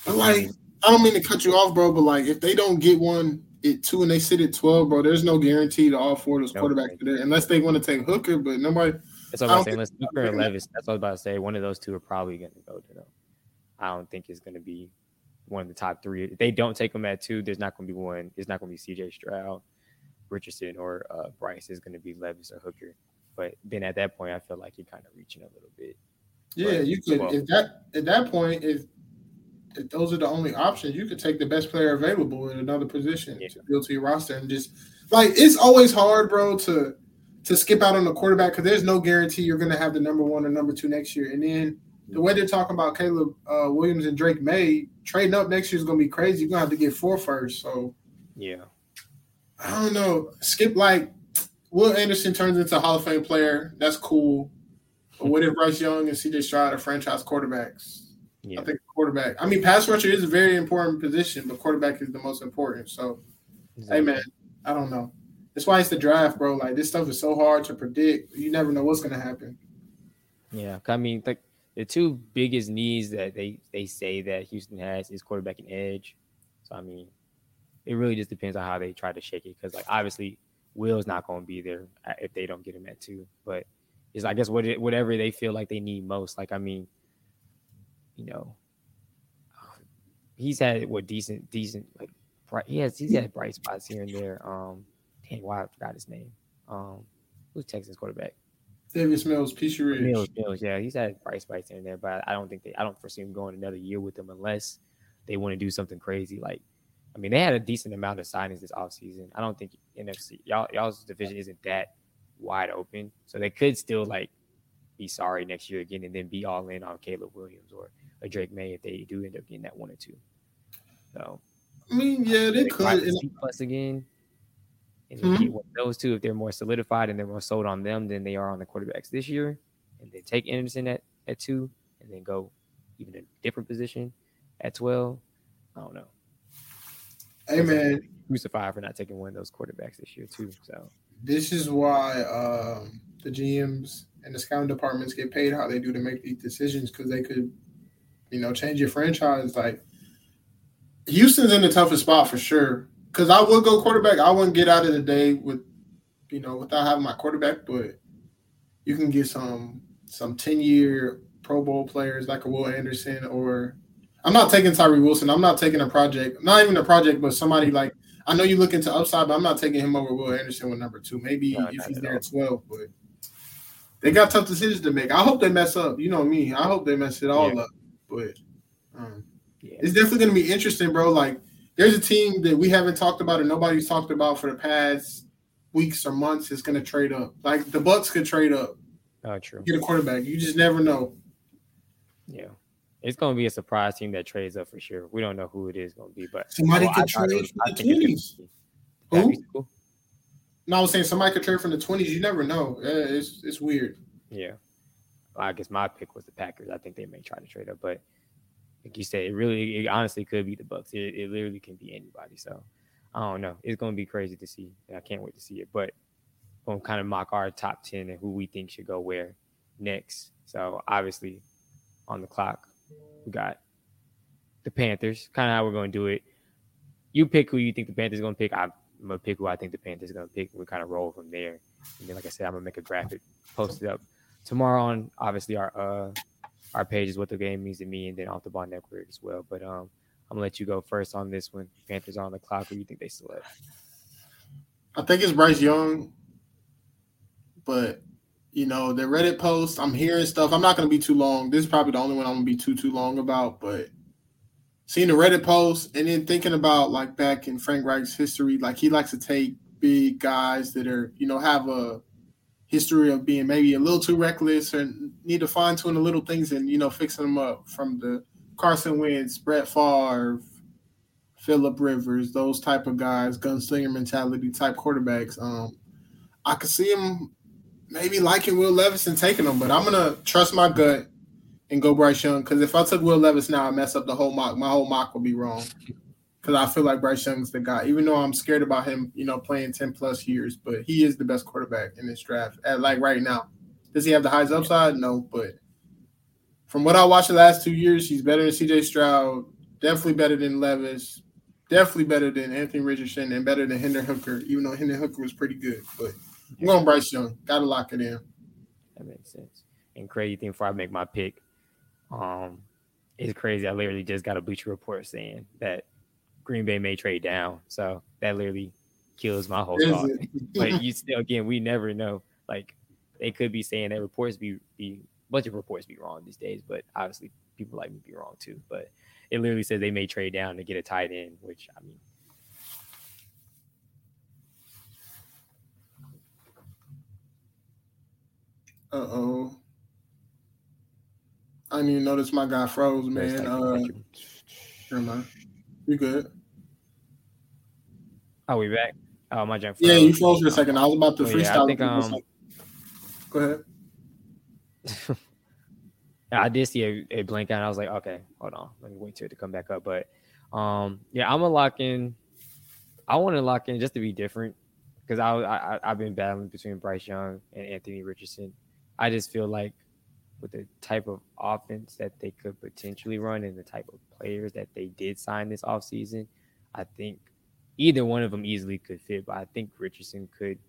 S9: but like, I don't mean to cut you off, bro, but like, if they don't get one at two and they sit at twelve, bro, there's no guarantee to all four of those no, quarterbacks there, unless they want to take Hooker. But nobody.
S8: That's what I'm saying. Unless Hooker and Levis, that's what I was about to say. One of those two are probably going to go to them. I don't think it's going to be one of the top three. If they don't take him at two, there's not going to be one. It's not going to be C.J. Stroud, Richardson, or uh, Bryce. It's going to be Levis or Hooker. But then at that point, I feel like you're kind of reaching a little bit.
S9: Yeah, you could. Well, if that at that point, if, if those are the only options, you could take the best player available in another position yeah. to build to your roster and just like it's always hard, bro, to to skip out on the quarterback because there's no guarantee you're going to have the number one or number two next year, and then the way they're talking about Caleb uh, Williams and Drake Maye trading up next year is gonna be crazy. You're gonna have to get four first. So
S8: yeah,
S9: I don't know. Skip like Will Anderson turns into a Hall of Fame player. That's cool. But what if Bryce Young and CJ Stroud are franchise quarterbacks? Yeah. I think quarterback. I mean, pass rusher is a very important position, but quarterback is the most important. So, exactly. hey man, I don't know. That's why it's the draft, bro. Like this stuff is so hard to predict. You never know what's gonna happen.
S8: Yeah, I mean, like the two biggest needs that they they say that Houston has is quarterback and edge. So I mean, it really just depends on how they try to shake it because like obviously Will's not going to be there if they don't get him at two, but it's I guess what it, whatever they feel like they need most. Like I mean, you know, he's had what decent decent like bright, he has he's had bright spots here and there. Um, dang, why I forgot his name. Um, who's Texas quarterback?
S9: Davis Mills, Peachey Ridge.
S8: Mills, Mills, yeah, he's had price spikes in there, but I don't think they, I don't foresee him going another year with them unless they want to do something crazy. Like, I mean, they had a decent amount of signings this offseason. I don't think NFC y'all y'all's division isn't that wide open, so they could still like be sorry next year again and then be all in on Caleb Williams or a Drake Maye if they do end up getting that one or two. So,
S9: I mean, yeah, they, they could.
S8: Plus again, and mm-hmm. those two, if they're more solidified and they're more sold on them than they are on the quarterbacks this year, and then take Anderson at, at two and then go even a different position at 12, I don't know.
S9: Hey, man.
S8: Crucified for not taking one of those quarterbacks this year, too. So,
S9: this is why um, the GMs and the scouting departments get paid how they do to make these decisions because they could, you know, change your franchise. Like, Houston's in the toughest spot for sure. Because I would go quarterback. I wouldn't get out of the day with, you know, without having my quarterback. But you can get some some ten year Pro Bowl players like a Will Anderson, or I'm not taking Tyree Wilson. I'm not taking a project. Not even a project, but somebody like I know you look into upside, but I'm not taking him over Will Anderson with number two. Maybe no, if he's there at 12, but they got tough decisions to make. I hope they mess up. You know me. I hope they mess it all yeah. up. But um, yeah. it's definitely going to be interesting, bro. Like, there's a team that we haven't talked about and nobody's talked about for the past weeks or months. Is going to trade up. Like the Bucks could trade up.
S8: Oh, true.
S9: Get a quarterback. You just never know.
S8: Yeah. It's going to be a surprise team that trades up for sure. We don't know who it is going to be, but
S9: somebody oh, well, could trade from the twenties. Who? Cool. No, I was saying somebody could trade from the twenties. You never know. It's it's weird.
S8: Yeah, well, I guess my pick was the Packers. I think they may try to trade up, but like you said, it really, it honestly could be the Bucks. It, it literally can be anybody. So I don't know. It's going to be crazy to see. I can't wait to see it. But going to kind of mock our top ten and who we think should go where next. So obviously, on the clock, we got the Panthers. Kind of how we're going to do it. You pick who you think the Panthers are going to pick. I'm gonna pick who I think the Panthers are going to pick. We kind of roll from there. And then, like I said, I'm gonna make a graphic, post it up tomorrow on obviously our uh our page is what the game means to me, and then off the ball network as well. But um, I'm gonna let you go first on this one. Panthers on the clock. Who you think they select?
S9: I think it's Bryce Young, but you know, the Reddit post, I'm hearing stuff. I'm not to be too long. This is probably the only one I'm to be too, too long about. But seeing the Reddit post and then thinking about like back in Frank Reich's history, like he likes to take big guys that are, you know, have a history of being maybe a little too reckless and need to fine tune the little things and, you know, fixing them up from the Carson Wentz, Brett Favre, Philip Rivers, those type of guys, gunslinger mentality type quarterbacks. Um, I could see him maybe liking Will Levis and taking him, but I'm gonna trust my gut and go Bryce Young because if I took Will Levis now, I mess up the whole mock. My whole mock will be wrong because I feel like Bryce Young's the guy. Even though I'm scared about him, you know, playing ten plus years, but he is the best quarterback in this draft. At like right now, does he have the highest upside? No, but from what I watched the last two years, he's better than C.J. Stroud. Definitely better than Levis. Definitely better than Anthony Richardson and better than Hendon Hooker, even though Hendon Hooker was pretty good, but. I'm going Bryce Young. Got to lock it in.
S8: That makes sense. And crazy thing before I make my pick, um, it's crazy. I literally just got a Bleacher Report saying that Green Bay may trade down. So that literally kills my whole thought. but you still, again, we never know. Like they could be saying that reports be be bunch of reports be wrong these days, but obviously people like me be wrong too. But it literally says they may trade down to get a tight end, which I mean
S9: Uh oh. I didn't even notice my guy froze, man. Uh, never mind. You good?
S8: Are we back? Oh, my jump.
S9: Yeah, you froze for a second. I was about to freestyle. Yeah, I think, um, Go ahead.
S8: I did see a, blank out. I was like, okay, hold on. Let me wait till it to come back up. But um, yeah, I'm gonna lock in. I want to lock in just to be different because I, I I've been battling between Bryce Young and Anthony Richardson. I just feel like with the type of offense that they could potentially run and the type of players that they did sign this offseason, I think either one of them easily could fit. But I think Richardson could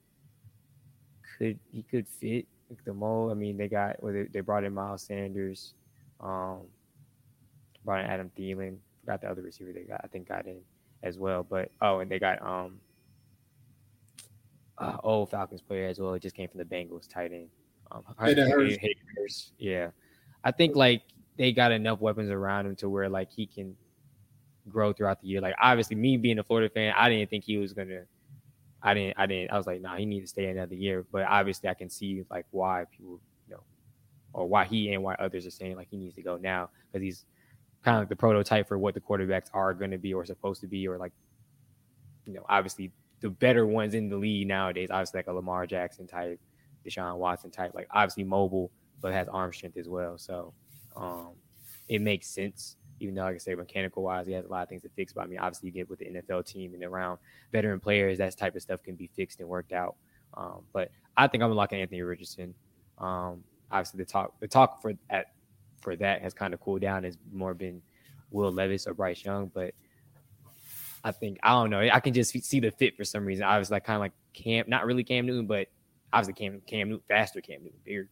S8: could he could fit the mold. I mean, they got well, they brought in Miles Sanders, um, brought in Adam Thielen. Forgot the other receiver they got. I think got in as well. But oh, and they got um uh, old Falcons player as well. It just came from the Bengals tight end. Um, yeah, I think like they got enough weapons around him to where like he can grow throughout the year. Like obviously, me being a Florida fan, I didn't think he was gonna. I didn't. I didn't. I was like, nah, he need to stay another year. But obviously, I can see like why people, you know, or why he and why others are saying like he needs to go now because he's kind of like the prototype for what the quarterbacks are going to be or supposed to be, or like, you know, obviously the better ones in the league nowadays. Obviously, like a Lamar Jackson type, Deshaun Watson type, like obviously mobile, but has arm strength as well. So um, it makes sense. Even though, like I say, mechanical wise, he has a lot of things to fix. But I mean, obviously, you get with the NFL team and around veteran players, that type of stuff can be fixed and worked out. Um, but I think I'm locking Anthony Richardson. Um, obviously, the talk the talk for at for that has kind of cooled down. Has more been Will Levis or Bryce Young, but I think I don't know. I can just see the fit for some reason. I was like kind of like Cam, not really Cam Newton, but obviously Cam Cam Newton, faster Cam Newton, bigger,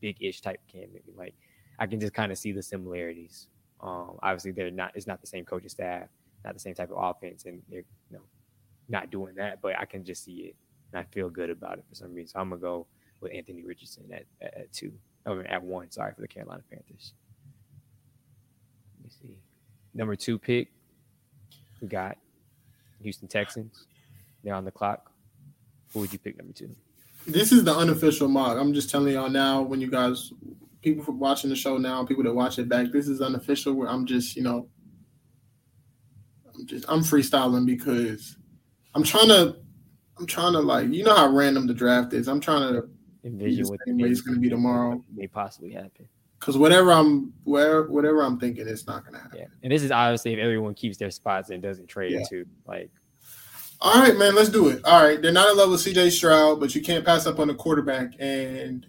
S8: big-ish type Cam Newton. Like I can just kind of see the similarities. Um, obviously, they're not. It's not the same coaching staff, not the same type of offense, and they're you know not doing that. But I can just see it, and I feel good about it for some reason. So I'm gonna go with Anthony Richardson at, at, at two, or at one. Sorry for the Carolina Panthers. Let me see. Number two pick, we got Houston Texans. They're on the clock. Who would you pick number two?
S9: This is the unofficial mock. I'm just telling y'all now when you guys people watching the show now, people that watch it back, this is unofficial where I'm just, you know, I'm just I'm freestyling because I'm trying to I'm trying to like you know how random the draft is. I'm trying to
S8: envision what
S9: the way it's gonna be tomorrow.
S8: May possibly happen.
S9: Because whatever I'm where whatever I'm thinking, it's not gonna happen.
S8: Yeah. And this is obviously if everyone keeps their spots and doesn't trade yeah. too. Like
S9: all right, man, let's do it. All right, they're not in love with CJ Stroud, but you can't pass up on the quarterback. And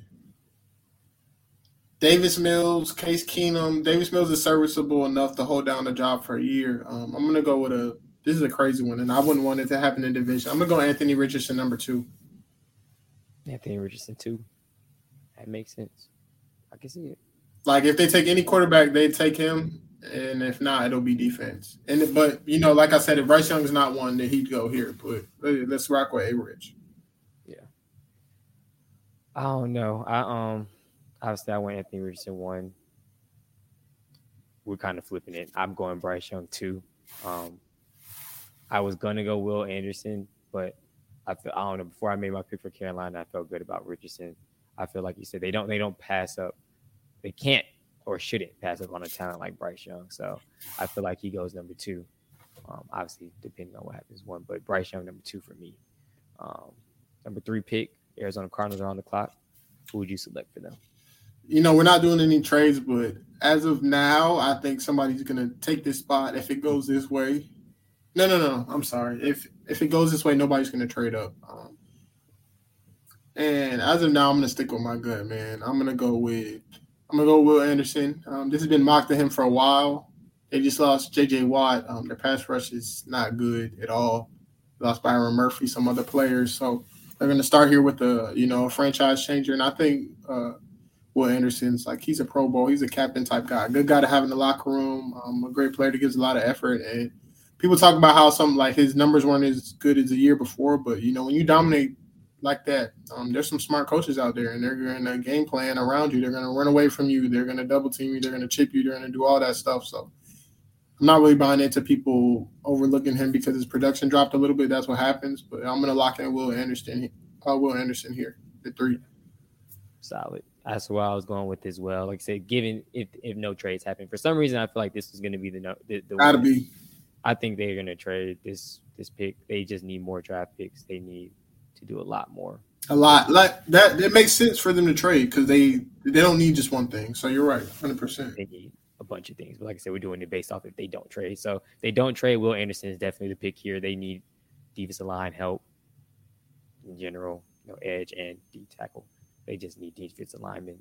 S9: Davis Mills, Case Keenum. Davis Mills is serviceable enough to hold down the job for a year. Um, I'm gonna go with a. This is a crazy one, and I wouldn't want it to happen in division. I'm gonna go Anthony Richardson number two.
S8: Anthony Richardson two. That makes sense. I can see it.
S9: Like if they take any quarterback, they take him and if not, it'll be defense. And but you know, like I said, if Bryce Young is not one, then he'd go here. But let's rock with A. Rich.
S8: Yeah. I don't know. I um obviously I went Anthony Richardson one. We're kind of flipping it. I'm going Bryce Young two. Um, I was gonna go Will Anderson, but I feel I don't know. Before I made my pick for Carolina, I felt good about Richardson. I feel like you said they don't they don't pass up. They can't or shouldn't pass up on a talent like Bryce Young. So I feel like he goes number two. Um, obviously, depending on what happens, one, but Bryce Young number two for me. Um, number three pick, Arizona Cardinals are on the clock. Who would you select for them?
S9: You know, we're not doing any trades, but as of now, I think somebody's gonna take this spot if it goes this way. No, no, no. I'm sorry. If if it goes this way, nobody's gonna trade up. Um, and as of now, I'm gonna stick with my gut, man. I'm gonna go with I'm gonna go Will Anderson. Um, this has been mocked to him for a while. They just lost J.J. Watt. Um, their pass rush is not good at all. Lost Byron Murphy, some other players. So they're gonna start here with a you know a franchise changer. And I think uh, Will Anderson's like he's a Pro Bowl. He's a captain type guy. Good guy to have in the locker room. Um, a great player that gives a lot of effort. And people talk about how some like his numbers weren't as good as the year before, but you know when you dominate like that. Um, there's some smart coaches out there, and they're going to game plan around you. They're going to run away from you. They're going to double team you. They're going to chip you. They're going to do all that stuff. So I'm not really buying into people overlooking him because his production dropped a little bit. That's what happens. But I'm going to lock in Will Anderson. Uh, Will Anderson here, the three.
S8: Solid. That's where I was going with as well. Like I said, given if if no trades happen, for some reason I feel like this is going to be the the, the
S9: gotta be.
S8: I think they're going to trade this this pick. They just need more draft picks. They need to do a lot more.
S9: A lot like that. It makes sense for them to trade because they they don't need just one thing. So you're right, hundred percent.
S8: They need a bunch of things, but like I said, we're doing it based off if they don't trade. So they don't trade. Will Anderson is definitely the pick here. They need defensive line help in general, you know, edge and D tackle. They just need defensive linemen,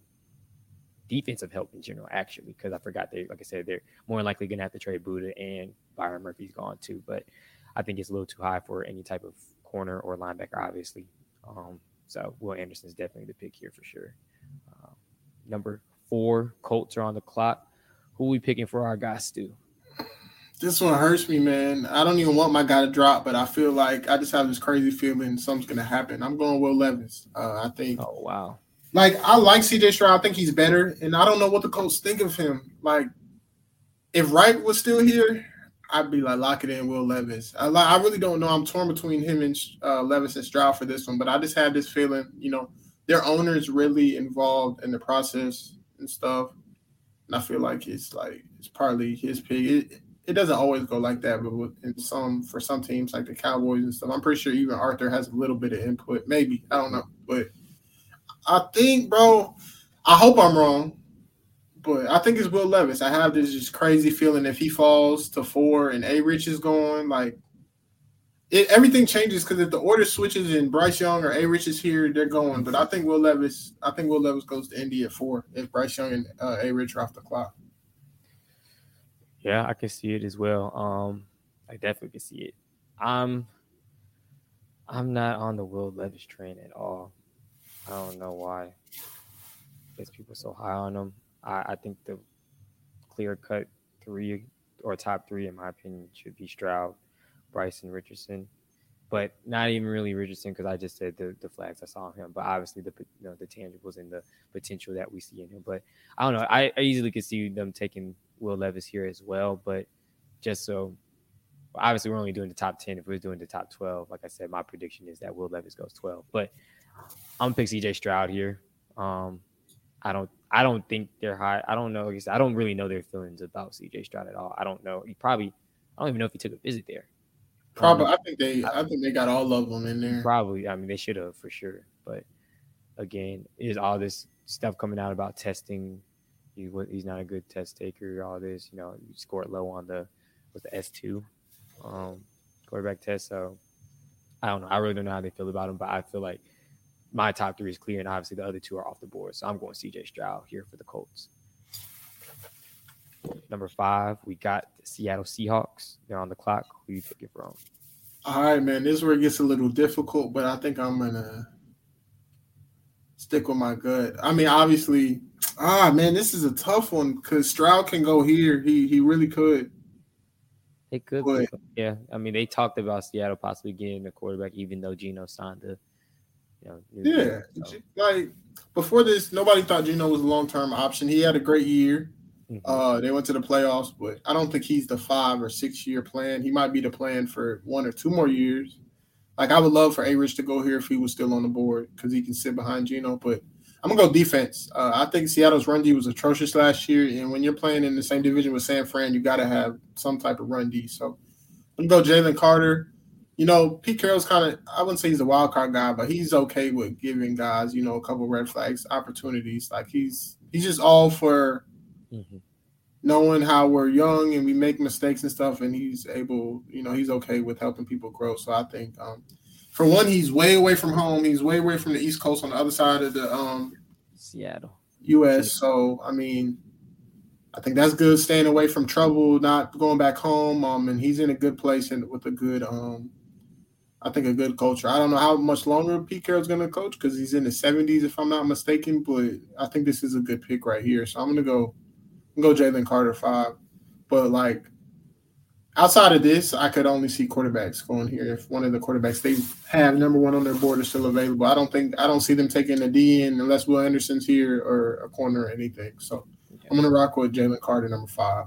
S8: defensive help in general, actually, because I forgot they, like I said, they're more likely going to have to trade Budda and Byron Murphy's gone too. But I think it's a little too high for any type of corner or linebacker, obviously. Um, so Will Anderson is definitely the pick here for sure. Uh, number four, Colts are on the clock. Who are we picking for our guy, Stu?
S9: This one hurts me, man. I don't even want my guy to drop, but I feel like I just have this crazy feeling something's gonna happen. I'm going Will Levis. Uh, I think.
S8: Oh wow.
S9: Like I like CJ Stroud. I think he's better, and I don't know what the Colts think of him. Like, if Wright was still here, I'd be like lock it in Will Levis. I, I really don't know. I'm torn between him and uh, Levis and Stroud for this one, but I just have this feeling, you know, their owner's really involved in the process and stuff, and I feel like it's like it's partly his pick. It, it doesn't always go like that, but in some for some teams like the Cowboys and stuff, I'm pretty sure even Arthur has a little bit of input. Maybe I don't know, but I think, bro, I hope I'm wrong but I think it's Will Levis. I have this just crazy feeling if he falls to four and A Rich is going, like it, everything changes because if the order switches and Bryce Young or A Rich is here, they're going. But I think Will Levis, I think Will Levis goes to Indy at four if Bryce Young and uh, A Rich are off the clock.
S8: Yeah, I can see it as well. Um, I definitely can see it. I'm I'm not on the Will Levis train at all. I don't know why. Guess people so high on him. I, I think the clear cut three or top three, in my opinion, should be Stroud, Bryson, Richardson, but not even really Richardson because I just said the, the flags I saw on him. But obviously the you know the tangibles and the potential that we see in him. But I don't know. I, I easily could see them taking Will Levis here as well. But just so obviously we're only doing the top 10 if we are doing the top 12 like i said my prediction is that will levis goes 12 but i'm gonna pick cj stroud here. Um i don't i don't think they're high. I don't know i don't really know their feelings about cj stroud at all. I don't know. He probably i don't even know if he took a visit there.
S9: Probably um, i think they i think they got all of them in there.
S8: Probably i mean they should have for sure but again is all this stuff coming out about testing he, he's not a good test taker all this you know he scored low on the with the s2 um, quarterback test. So I don't know. I really don't know how they feel about him, but I feel like my top three is clear, and obviously the other two are off the board. So I'm going CJ Stroud here for the Colts. Number five, we got the Seattle Seahawks. They're on the clock. Who you take it from?
S9: All right, man. This is where it gets a little difficult, but I think I'm gonna stick with my gut. I mean, obviously, ah, man, this is a tough one because Stroud can go here. He he really could.
S8: It could be. Yeah. I mean, they talked about Seattle possibly getting a quarterback, even though Geno signed a, you know,
S9: yeah. So. Like before this, nobody thought Geno was a long term option. He had a great year. Mm-hmm. Uh, they went to the playoffs, but I don't think he's the five or six year plan. He might be the plan for one or two more years. Like I would love for A Rich to go here if he was still on the board because he can sit behind Geno, but I'm gonna go defense. Uh, I think Seattle's run D was atrocious last year, and when you're playing in the same division with San Fran, you got to have some type of run D. So I'm gonna go Jalen Carter. You know, Pete Carroll's kind of I wouldn't say he's a wild card guy, but he's okay with giving guys you know a couple red flags opportunities. Like he's he's just all for mm-hmm. Knowing how we're young and we make mistakes and stuff, and he's able, you know, he's okay with helping people grow. So I think um, for one, he's way away from home. He's way away from the East Coast on the other side of the um,
S8: Seattle,
S9: U.S. So I mean, I think that's good. Staying away from trouble, not going back home. Um, and he's in a good place and with a good um, I think a good culture. I don't know how much longer Pete Carroll's going to coach because he's in the 70s, if I'm not mistaken. But I think this is a good pick right here. So I'm going to go, go Jalen Carter five. But like outside of this, I could only see quarterbacks going here. If one of the quarterbacks they have number one on their board is still available, I don't think I don't see them taking a D in unless Will Anderson's here or a corner or anything. So. I'm gonna rock with Jalen Carter, number five.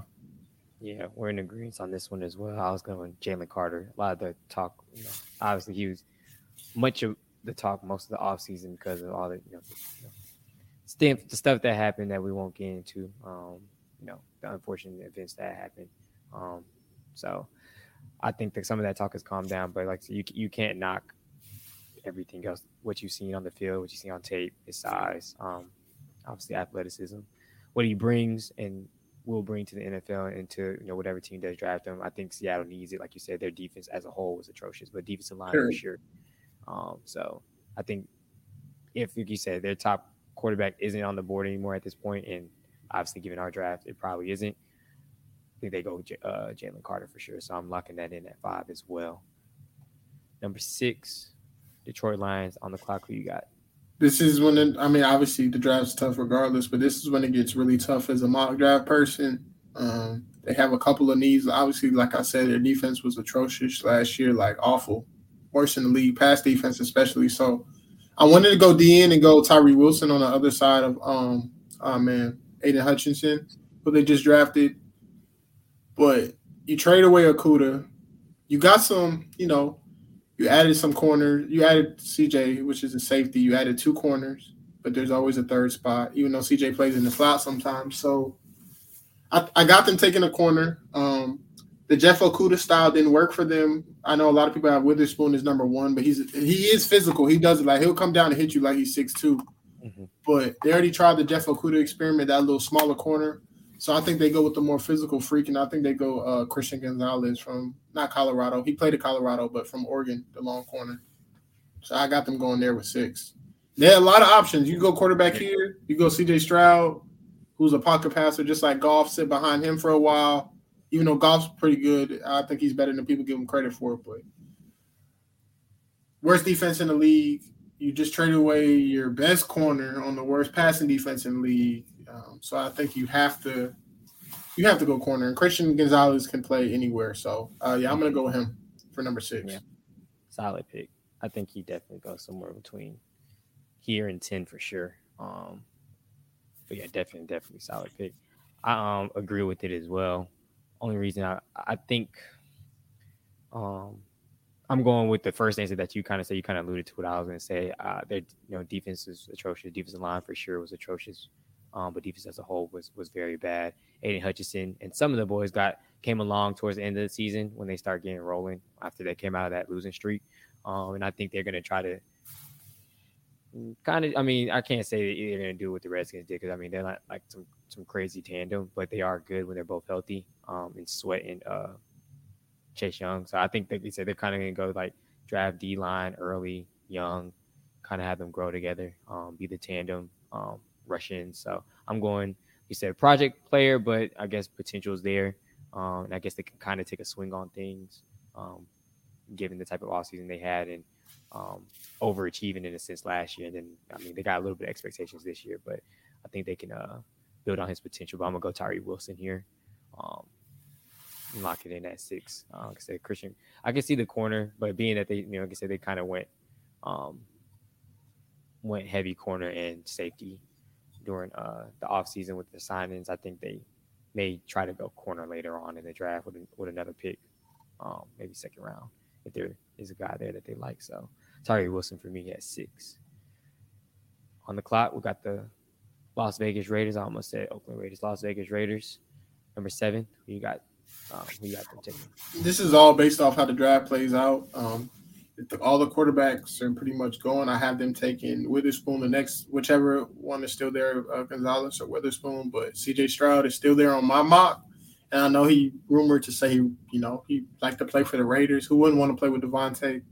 S8: Yeah, we're in agreement on this one as well. I was going Jalen Carter. A lot of the talk, you know, obviously he was much of the talk most of the offseason because of all the you know, you know the stuff that happened that we won't get into. Um, you know, the unfortunate events that happened. Um, so I think that some of that talk has calmed down, but like you you can't knock everything else what you've seen on the field, what you see on tape, his size, um, obviously athleticism, what he brings and will bring to the NFL and to you know whatever team does draft him. I think Seattle needs it. Like you said, their defense as a whole was atrocious, but defensive line sure. for sure. Um, so I think if like you said their top quarterback isn't on the board anymore at this point, and obviously given our draft, it probably isn't I think they go uh, Jalen Carter for sure. So I'm locking that in at five as well. Number six, Detroit Lions on the clock. Who you got?
S9: This is when it, I mean, obviously the draft's tough regardless, but this is when it gets really tough as a mock draft person. Um, they have a couple of needs. Obviously, like I said, their defense was atrocious last year, like awful, worse in the league, pass defense especially. So I wanted to go DN and go Tyree Wilson on the other side of um, oh man, Aidan Hutchinson, who they just drafted. But you trade away Okudah. You got some, you know, you added some corners. You added CJ, which is a safety. You added two corners, but there's always a third spot, even though CJ plays in the slot sometimes. So I, I got them taking a corner. Um, the Jeff Okudah style didn't work for them. I know a lot of people have Witherspoon as number one, but he's he is physical. He does it like he'll come down and hit you like he's six mm-hmm. But they already tried the Jeff Okudah experiment, that little smaller corner. So I think they go with the more physical freak, and I think they go uh, Christian Gonzalez from not Colorado. He played at Colorado, but from Oregon, the long corner. So I got them going there with six. They had a lot of options. You go quarterback here. You go C.J. Stroud, who's a pocket passer, just like Goff. Sit behind him for a while. even though Goff's pretty good, I think he's better than people give him credit for. But worst defense in the league. You just traded away your best corner on the worst passing defense in the league. Um, so I think you have to you have to go corner. And Christian Gonzalez can play anywhere. So uh, yeah, I'm gonna go with him for number six. Yeah.
S8: Solid pick. I think he definitely goes somewhere between here and ten for sure. Um, but yeah, definitely, definitely solid pick. I um agree with it as well. Only reason I I think um I'm going with the first answer that you kind of say. You kind of alluded to what I was going to say. Uh, their you know defense is atrocious. Defensive line for sure was atrocious, um, but defense as a whole was was very bad. Aidan Hutchinson and some of the boys got came along towards the end of the season when they start getting rolling after they came out of that losing streak, um, and I think they're going to try to kind of. I mean, I can't say that they're going to do what the Redskins did because I mean they're not like some some crazy tandem, but they are good when they're both healthy. Um, and Sweat and uh Chase Young. So I think that they said they're kind of going to go like draft D line early, young, kind of have them grow together, um, be the tandem, um, rush in. So I'm going, you said project player, but I guess potential is there. Um, and I guess they can kind of take a swing on things, um, given the type of offseason they had and um, overachieving in a sense last year. And then, I mean, they got a little bit of expectations this year, but I think they can uh, build on his potential. But I'm going to go Tyree Wilson here. Um, lock it in at six. Uh, like I said, Christian, I can see the corner, but being that they, you know, like I said, they kind of went, um, went heavy corner and safety during uh the offseason with the signings. I think they may try to go corner later on in the draft with with another pick, um, maybe second round if there is a guy there that they like. So Tyree Wilson for me at six. On the clock, we got the Las Vegas Raiders. I almost said Oakland Raiders. Las Vegas Raiders. Number seven. You got um, who you got them taking?
S9: This is all based off how the draft plays out. Um, all the quarterbacks are pretty much going. I have them taking Witherspoon. The next, whichever one is still there, uh, Gonzalez or Witherspoon. But C.J. Stroud is still there on my mock, and I know he rumored to say he, you know, he like to play for the Raiders. Who wouldn't want to play with Davante?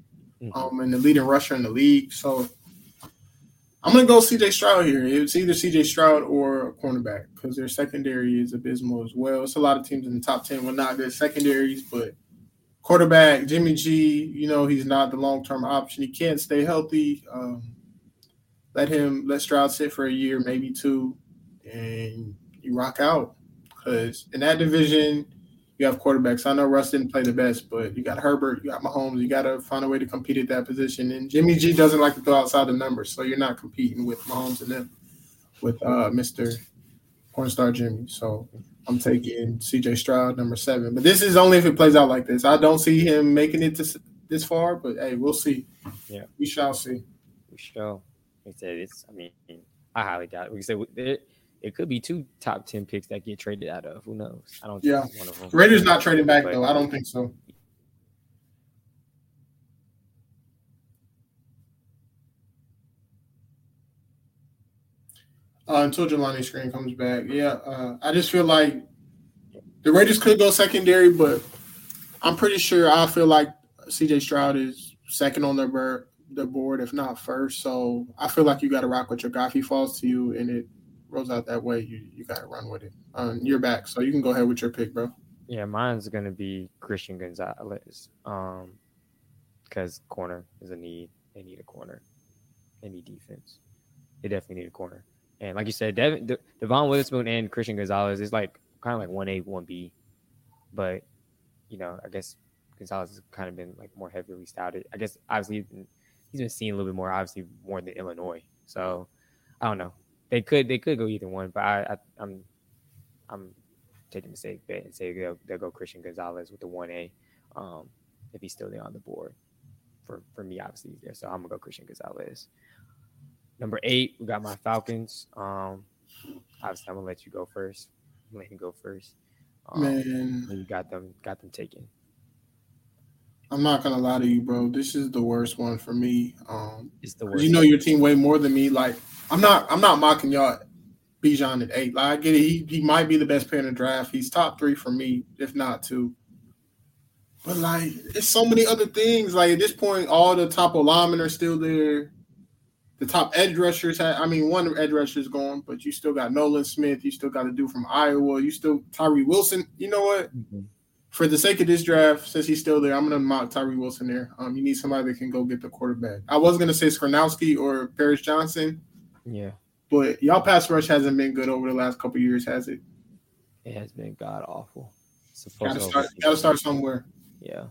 S9: Mm-hmm. Um, and the leading rusher in the league. So I'm gonna go CJ Stroud here. It's either CJ Stroud or a cornerback because their secondary is abysmal as well. It's a lot of teams in the top ten with not good secondaries, but quarterback Jimmy G, you know he's not the long term option. He can't stay healthy. Um, let him let Stroud sit for a year, maybe two, and you rock out. Because in that division, you have quarterbacks. I know Russ didn't play the best, but you got Herbert, you got Mahomes. You got to find a way to compete at that position. And Jimmy G doesn't like to throw outside the numbers, so you're not competing with Mahomes and them with uh, Mr. Pornstar Jimmy. So I'm taking CJ Stroud, number seven. But this is only if it plays out like this. I don't see him making it to this far, but hey, we'll see.
S8: Yeah,
S9: we shall see.
S8: We shall. I said, it's. I mean, I highly doubt. It. We said it, could be two top ten picks that get traded out of. Who knows? I don't.
S9: Yeah, one of them. Raiders not trading back though. I don't think so. Uh, until Jelani screen comes back, yeah. Uh, I just feel like the Raiders could go secondary, but I'm pretty sure I feel like C.J. Stroud is second on their board, their board, if not first. So I feel like you got to rock with your guy. If he falls to you and it rolls out that way, you you got to run with it. Um, you're back, so you can go ahead with your pick, bro.
S8: Yeah, mine's gonna be Christian Gonzalez, um, because corner is a need. They need a corner. They need defense. They definitely need a corner. And like you said, Devin, De- Devon Witherspoon and Christian Gonzalez is like kind of like one A, one B, but you know, I guess Gonzalez has kind of been like more heavily scouted. I guess obviously he's been seen a little bit more, obviously more than Illinois. So I don't know they could they could go either one, but I, I am I'm, I'm taking the safe bet and say they'll, they'll go Christian Gonzalez with the one A, um, if he's still there on the board. For for me, obviously he's there, so I'm gonna go Christian Gonzalez. Number eight, we got my Falcons. Um, obviously I'm gonna let you go first. I'm let you go first.
S9: Um, Man,
S8: you got them got them taken.
S9: I'm not gonna lie to you, bro. This is the worst one for me. Um,
S8: it's the worst.
S9: You know your team way more than me. Like I'm not I'm not mocking y'all Bijan at eight. Like I get it. He he might be the best player in the draft. He's top three for me, if not two. But like, it's so many other things. Like at this point, all the top linemen are still there. the top edge rushers. Had, I mean, one edge rusher is gone, but you still got Nolan Smith. You still got a dude from Iowa. You still Tyree Wilson. You know what?
S8: Mm-hmm.
S9: For the sake of this draft, since he's still there, I'm gonna mock Tyree Wilson there. Um, you need somebody that can go get the quarterback. I was gonna say Skoronski or Paris Johnson,
S8: Yeah,
S9: but y'all pass rush hasn't been good over the last couple years, has it?
S8: it has been god awful.
S9: Got to
S8: to
S9: start. Got to start somewhere.
S8: Yeah,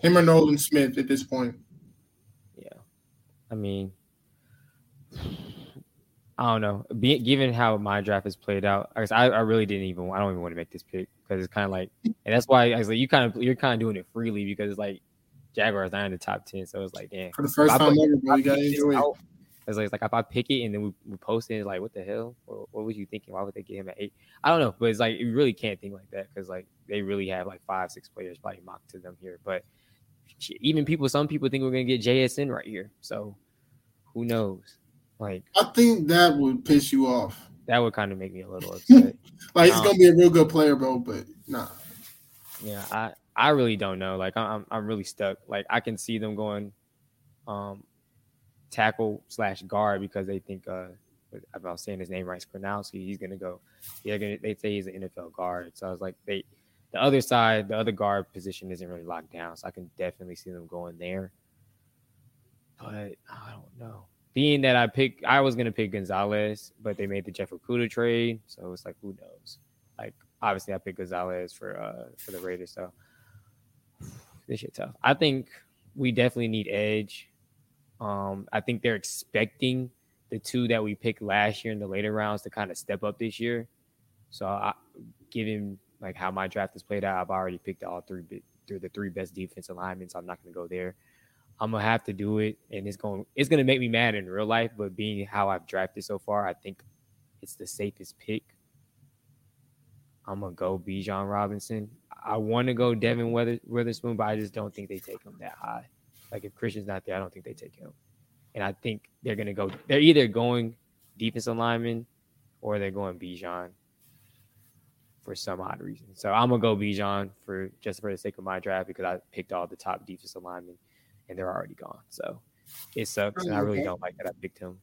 S9: Him or Nolan Smith at this point.
S8: yeah. I mean, I don't know. Be, given how my draft has played out, I, guess I, I really didn't even. I don't even want to make this pick because it's kind of like, and that's why I was like, you kind of you're kind of doing it freely because it's like Jaguars not in the top ten, so it's like, damn.
S9: For the first time
S8: put-
S9: ever, bro, you got enjoy it.
S8: out. It's like, it's like if I pick it and then we, we post it, it's like, what the hell? What, what was you thinking? Why would they get him at eight? I don't know, but it's like you really can't think like that because like they really have like five, six players probably mocked to them here. But even people, some people think we're gonna get JSN right here. So who knows? Like
S9: I think that would piss you off.
S8: that would kind of make me a little upset.
S9: Like he's
S8: Um,
S9: gonna be a real good player, bro. But nah,
S8: yeah, I I really don't know. Like I'm I'm really stuck. Like I can see them going, um, tackle slash guard because they think uh if I was saying his name right, Skoronski, he's gonna go. Yeah, gonna they say he's an NFL guard. So I was like, they the other side, the other guard position isn't really locked down. So I can definitely see them going there. But I don't know. Being that I pick, I was gonna pick Gonzalez, but they made the Jeff Okudah trade, so it's like, who knows? Like, obviously, I picked Gonzalez for uh for the Raiders, so this shit tough. I think we definitely need edge. Um, I think they're expecting the two that we picked last year in the later rounds to kind of step up this year. So, I, given like how my draft has played out, I've already picked all three through the three best defensive linemen, so I'm not going to go there. I'm gonna have to do it, and it's going it's gonna make me mad in real life. But being how I've drafted so far, I think it's the safest pick. I'm gonna go Bijan Robinson. I want to go Devin Weather, Witherspoon, but I just don't think they take him that high. Like if Christian's not there, I don't think they take him. And I think they're gonna go. They're either going defensive lineman or they're going Bijan for some odd reason. So I'm gonna go Bijan for just for the sake of my draft because I picked all the top defensive linemen and they're already gone. So it sucks, and I really don't like that I picked him.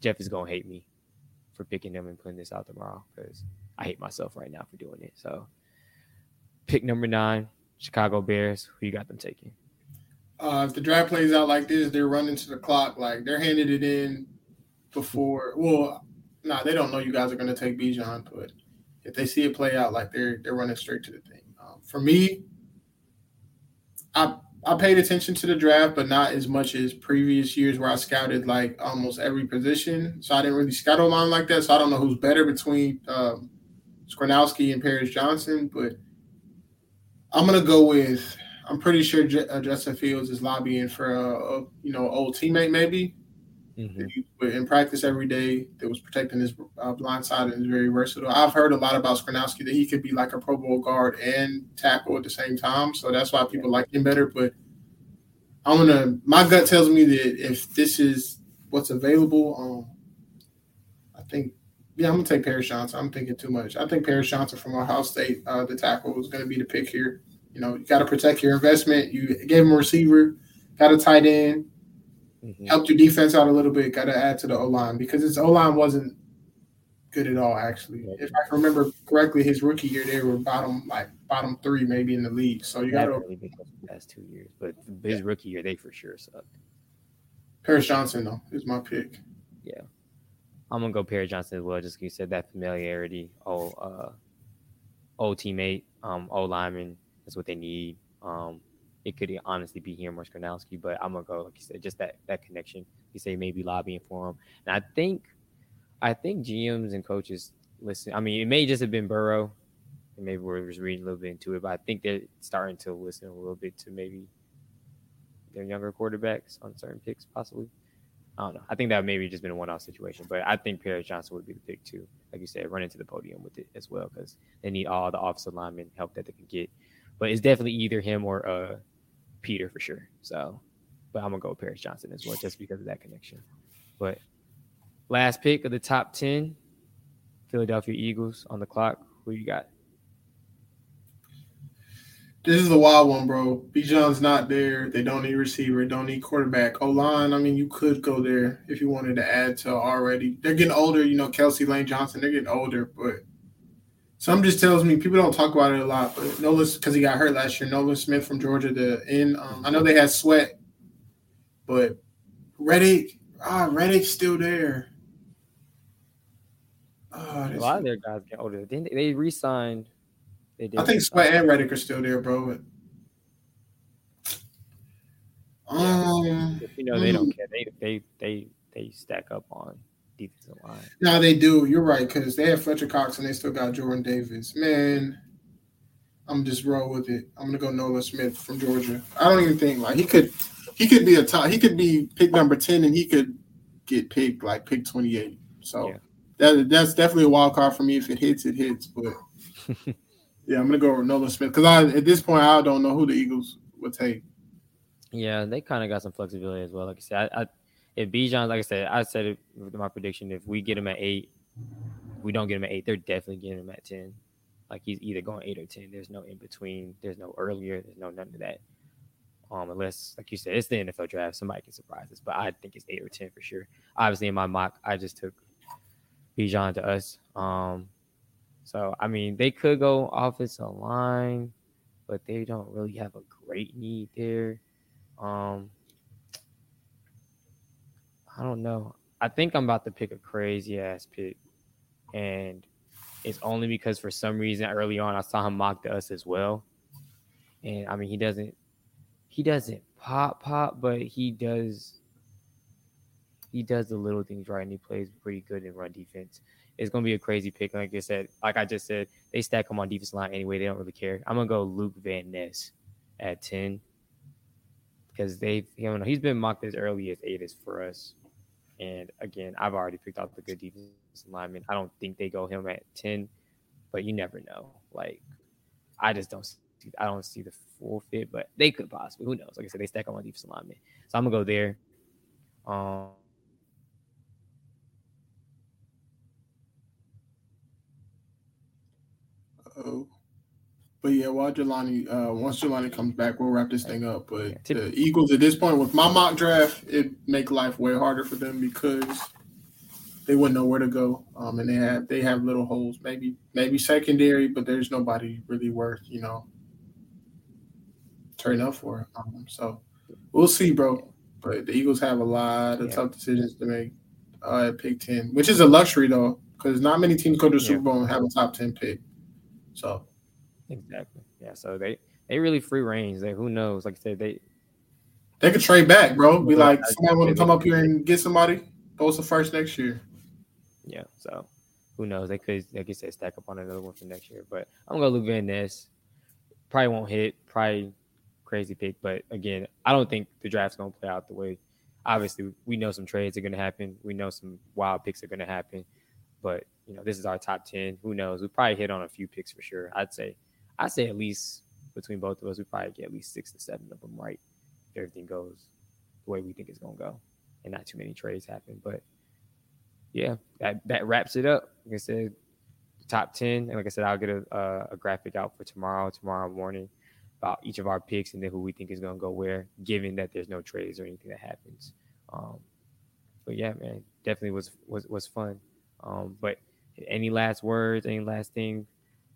S8: Jeff is gonna hate me for picking him and putting this out tomorrow because I hate myself right now for doing it. So pick number nine, Chicago Bears. Who you got them taking?
S9: uh, if the draft plays out like this, they're running to the clock. Like they're handing it in before. Well, nah, they don't know you guys are gonna take Bijan, but if they see it play out, like they're they're running straight to the thing. Um, for me, I I paid attention to the draft, but not as much as previous years where I scouted like almost every position. So I didn't really scout a line like that. So I don't know who's better between um, Skoronski and Paris Johnson, but I'm gonna go with. I'm pretty sure J- uh, Justin Fields is lobbying for a, a you know old teammate maybe that he was in practice every day that was protecting his uh, blind side and is very versatile. I've heard a lot about Skoronski that he could be like a Pro Bowl guard and tackle at the same time, so that's why people like him better. But I'm gonna. My gut tells me that if this is what's available, um, I think. Yeah, I'm gonna take Paris Johnson. I'm thinking too much. I think Paris Johnson from Ohio State, uh, the tackle, is to be the pick here. You know, you got to protect your investment. You gave him a receiver, got a tight end,
S8: Mm-hmm.
S9: helped your defense out a little bit. Got to add to the O line because his O line wasn't good at all. Actually, if I can remember correctly, his rookie year they were bottom like bottom three maybe in the league. So you got to
S8: really been close the past two years, but his rookie year they for sure sucked.
S9: Paris Johnson though is my pick.
S8: Yeah, I'm gonna go Paris Johnson as well. Just you said that familiarity, old uh, old teammate, um, old lineman. That's what they need. Um, it could honestly be him or Skoronski, but I'm gonna go like you said, just that that connection. You say maybe lobbying for him, and I think, I think GMs and coaches listen. I mean, it may just have been Burrow, and maybe we're just reading a little bit into it, but I think they're starting to listen a little bit to maybe their younger quarterbacks on certain picks, possibly. I don't know. I think that maybe just been a one-off situation, but I think Paris Johnson would be the pick too. Like you said, run into the podium with it as well because they need all the offensive lineman help that they can get. But it's definitely either him or uh, Peter for sure. So, but I'm gonna go with Paris Johnson as well just because of that connection. But last pick of the top ten, Philadelphia Eagles on the clock. Who you got?
S9: This is the wild one, bro. Bijan's not there. They don't need receiver. Don't need quarterback. O line. I mean, you could go there if you wanted to add to already. They're getting older. You know, Kelce Lane Johnson. They're getting older, but some just tells me people don't talk about it a lot. But Nolan, because he got hurt last year. Nolan Smith from Georgia. The in. Um, I know they had Sweat, but Reddick. Ah, Reddick's still there.
S8: Oh, a lot of their guys get older. They, they re-signed
S9: they did. I think Sweat and Reddick are still there, bro.
S8: um, you know they don't hmm. care. They they they they stack up on line.
S9: No, they do. You're right because they have Fletcher Cox and they still got Jordan Davis. Man, I'm just roll with it. I'm gonna go Nolan Smith from Georgia. I don't even think like he could. He could be a top. He could be pick number ten, and he could get picked like pick 28. So yeah. that that's definitely a wild card for me. If it hits, it hits. But Yeah, I'm gonna go with Nolan Smith because I at this point I don't know who the Eagles would take.
S8: Yeah, they kind of got some flexibility as well. Like I said, I, I if Bijan, like I said, I said it with my prediction. If we get him at eight, we don't get him at eight. They're definitely getting him at ten. Like he's either going eight or ten. There's no in between. There's no earlier. There's no none of that. Um, unless, like you said, it's the NFL draft. Somebody can surprise us, but I think it's eight or ten for sure. Obviously, in my mock, I just took Bijan to us. Um, so I mean, they could go offensive line, but they don't really have a great need there. Um, I don't know. I think I'm about to pick a crazy ass pick, and it's only because for some reason early on I saw him mock to us as well, and I mean he doesn't he doesn't pop pop, but he does he does the little things right, and he plays pretty good in run defense it's to be a crazy pick. Like I said, like I just said, they stack him on defense line anyway. They don't really care. I'm gonna go Luke Van Ness at ten because they've you know he's been mocked as early as eight is for us. And again, I've already picked out the good defense lineman. I don't think they go him at ten, but you never know. Like I just don't see I don't see the full fit, but they could possibly. Who knows? Like I said, they stack on defense lineman. So I'm gonna go there. Um
S9: Oh. But yeah, while Jelani, uh, once Jelani comes back, we'll wrap this thing up. But the Eagles at this point, with my mock draft, it make life way harder for them because they wouldn't know where to go. Um, and they have they have little holes, maybe maybe secondary, but there's nobody really worth you know turning up for. Um, so we'll see, bro. But the Eagles have a lot of yeah. tough decisions to make uh, at pick ten, which is a luxury though, because not many teams go to the Super Bowl and have a top ten pick. So
S8: exactly, yeah. So they they really free range. They who knows? Like I said, they
S9: they could trade back, bro. Be like, somebody want to come up here and get somebody. Post the first next year.
S8: Yeah. So who knows? They could, like you said, stack up on another one for next year. But I'm gonna Luke Van Ness. Probably won't hit. Probably crazy pick. But again, I don't think the draft's gonna play out the way. Obviously, we know some trades are gonna happen. We know some wild picks are gonna happen. But you know, this is our top ten. Who knows? We probably hit on a few picks for sure. I'd say, I'd say at least between both of us, we probably get at least six to seven of them right if everything goes the way we think it's gonna go, and not too many trades happen. But yeah, that that wraps it up. Like I said, top ten, and like I said, I'll get a, a, a graphic out for tomorrow, tomorrow morning, about each of our picks and then who we think is gonna go where, given that there's no trades or anything that happens. Um, but yeah, man, definitely was was was fun. Um, but any last words? Any last thing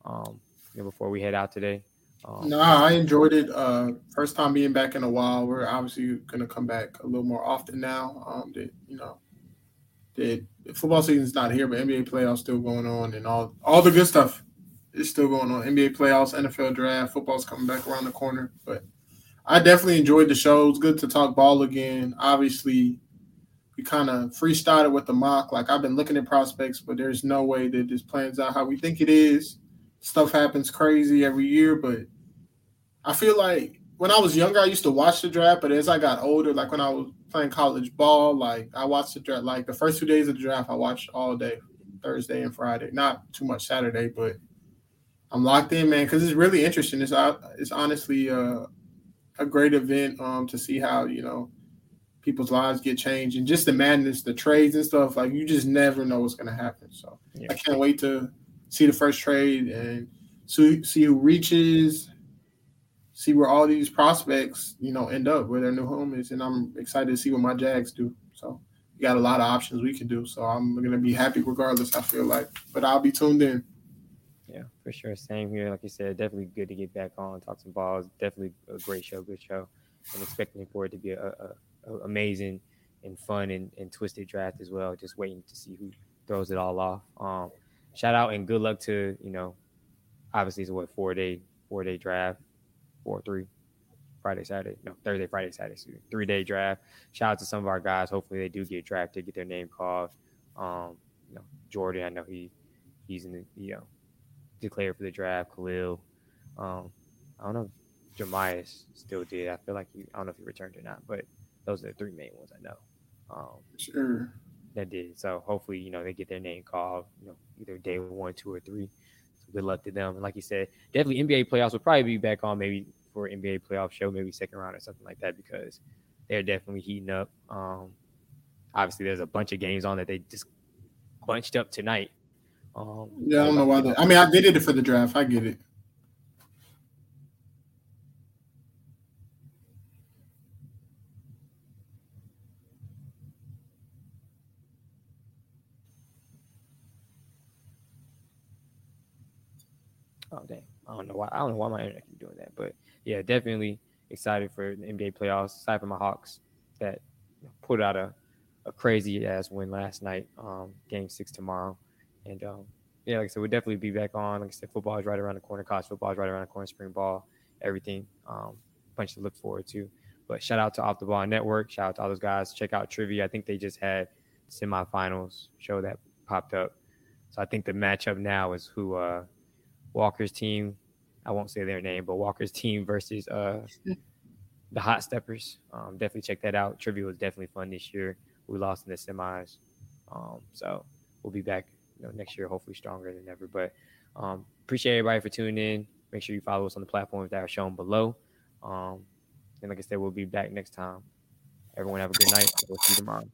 S8: um, before we head out today?
S9: Um, no, I enjoyed it. Uh, first time being back in a while. We're obviously going to come back a little more often now. Um, that you know, that football season's not here, but NBA playoffs still going on, and all all the good stuff is still going on. NBA playoffs, NFL draft, football's coming back around the corner. But I definitely enjoyed the show. It's good to talk ball again. Obviously, we kind of freestyled with the mock. Like I've been looking at prospects, but there's no way that this plans out how we think it is. Stuff happens crazy every year, but I feel like when I was younger, I used to watch the draft, but as I got older, like when I was playing college ball, like I watched the draft. Like the first two days of the draft, I watched all day, Thursday and Friday. Not too much Saturday, but I'm locked in, man, because it's really interesting. It's uh, it's honestly uh, a great event um, to see how you know people's lives get changed and just the madness, the trades and stuff. Like you just never know what's going to happen. So yeah. I can't wait to see the first trade and see, see who reaches see where all these prospects, you know, end up where their new home is. And I'm excited to see what my Jags do. So we got a lot of options we can do. So I'm gonna be happy regardless, I feel like. But I'll be tuned in.
S8: Yeah, for sure. Same here. Like you said, definitely good to get back on, talk some balls. Definitely a great show, good show. I'm expecting for it to be a, a, a amazing and fun and, and, twisted draft as well. Just waiting to see who throws it all off. Um, shout out and good luck to you know, obviously it's a what four day four day draft, four three, Friday Saturday no Thursday Friday Saturday three day draft. Shout out to some of our guys. Hopefully they do get drafted, get their name called. Um, you know Jordan, I know he he's in the you know declared for the draft. Khalil, um, I don't know. If Jamias still did. I feel like he, I don't know if he returned or not, but those are the three main ones I know. Um,
S9: sure.
S8: That did. So hopefully, you know, they get their name called, you know, either day one, two, or three. So good luck to them. And like you said, definitely NBA playoffs will probably be back on maybe for NBA playoff show, maybe second round or something like that, because they're definitely heating up. Um, obviously, there's a bunch of games on that they just bunched up tonight. Um,
S9: yeah, I don't know why. They, I mean, I did it for the draft. I get it.
S8: Oh dang! I don't know why. I don't know why my internet keep doing that, but yeah, definitely excited for the NBA playoffs. Excited for my Hawks that put out a, a crazy ass win last night. Um, game six tomorrow, and um, yeah, like I said, we'll definitely be back on. Like I said, football is right around the corner. College football is right around the corner. Spring ball, everything. Um, bunch to look forward to. But shout out to Off the Ball Network. Shout out to all those guys. Check out Trivia. I think they just had semifinals show that popped up. So I think the matchup now is who uh, Walker's team. I won't say their name, but Walker's team versus uh, the Hot Steppers. Um, definitely check that out. Trivia was definitely fun this year. We lost in the semis, um, so we'll be back you know, next year, hopefully stronger than ever. But um, appreciate everybody for tuning in. Make sure you follow us on the platforms that are shown below. Um, and like I said, we'll be back next time. Everyone have a good night. We'll see you tomorrow.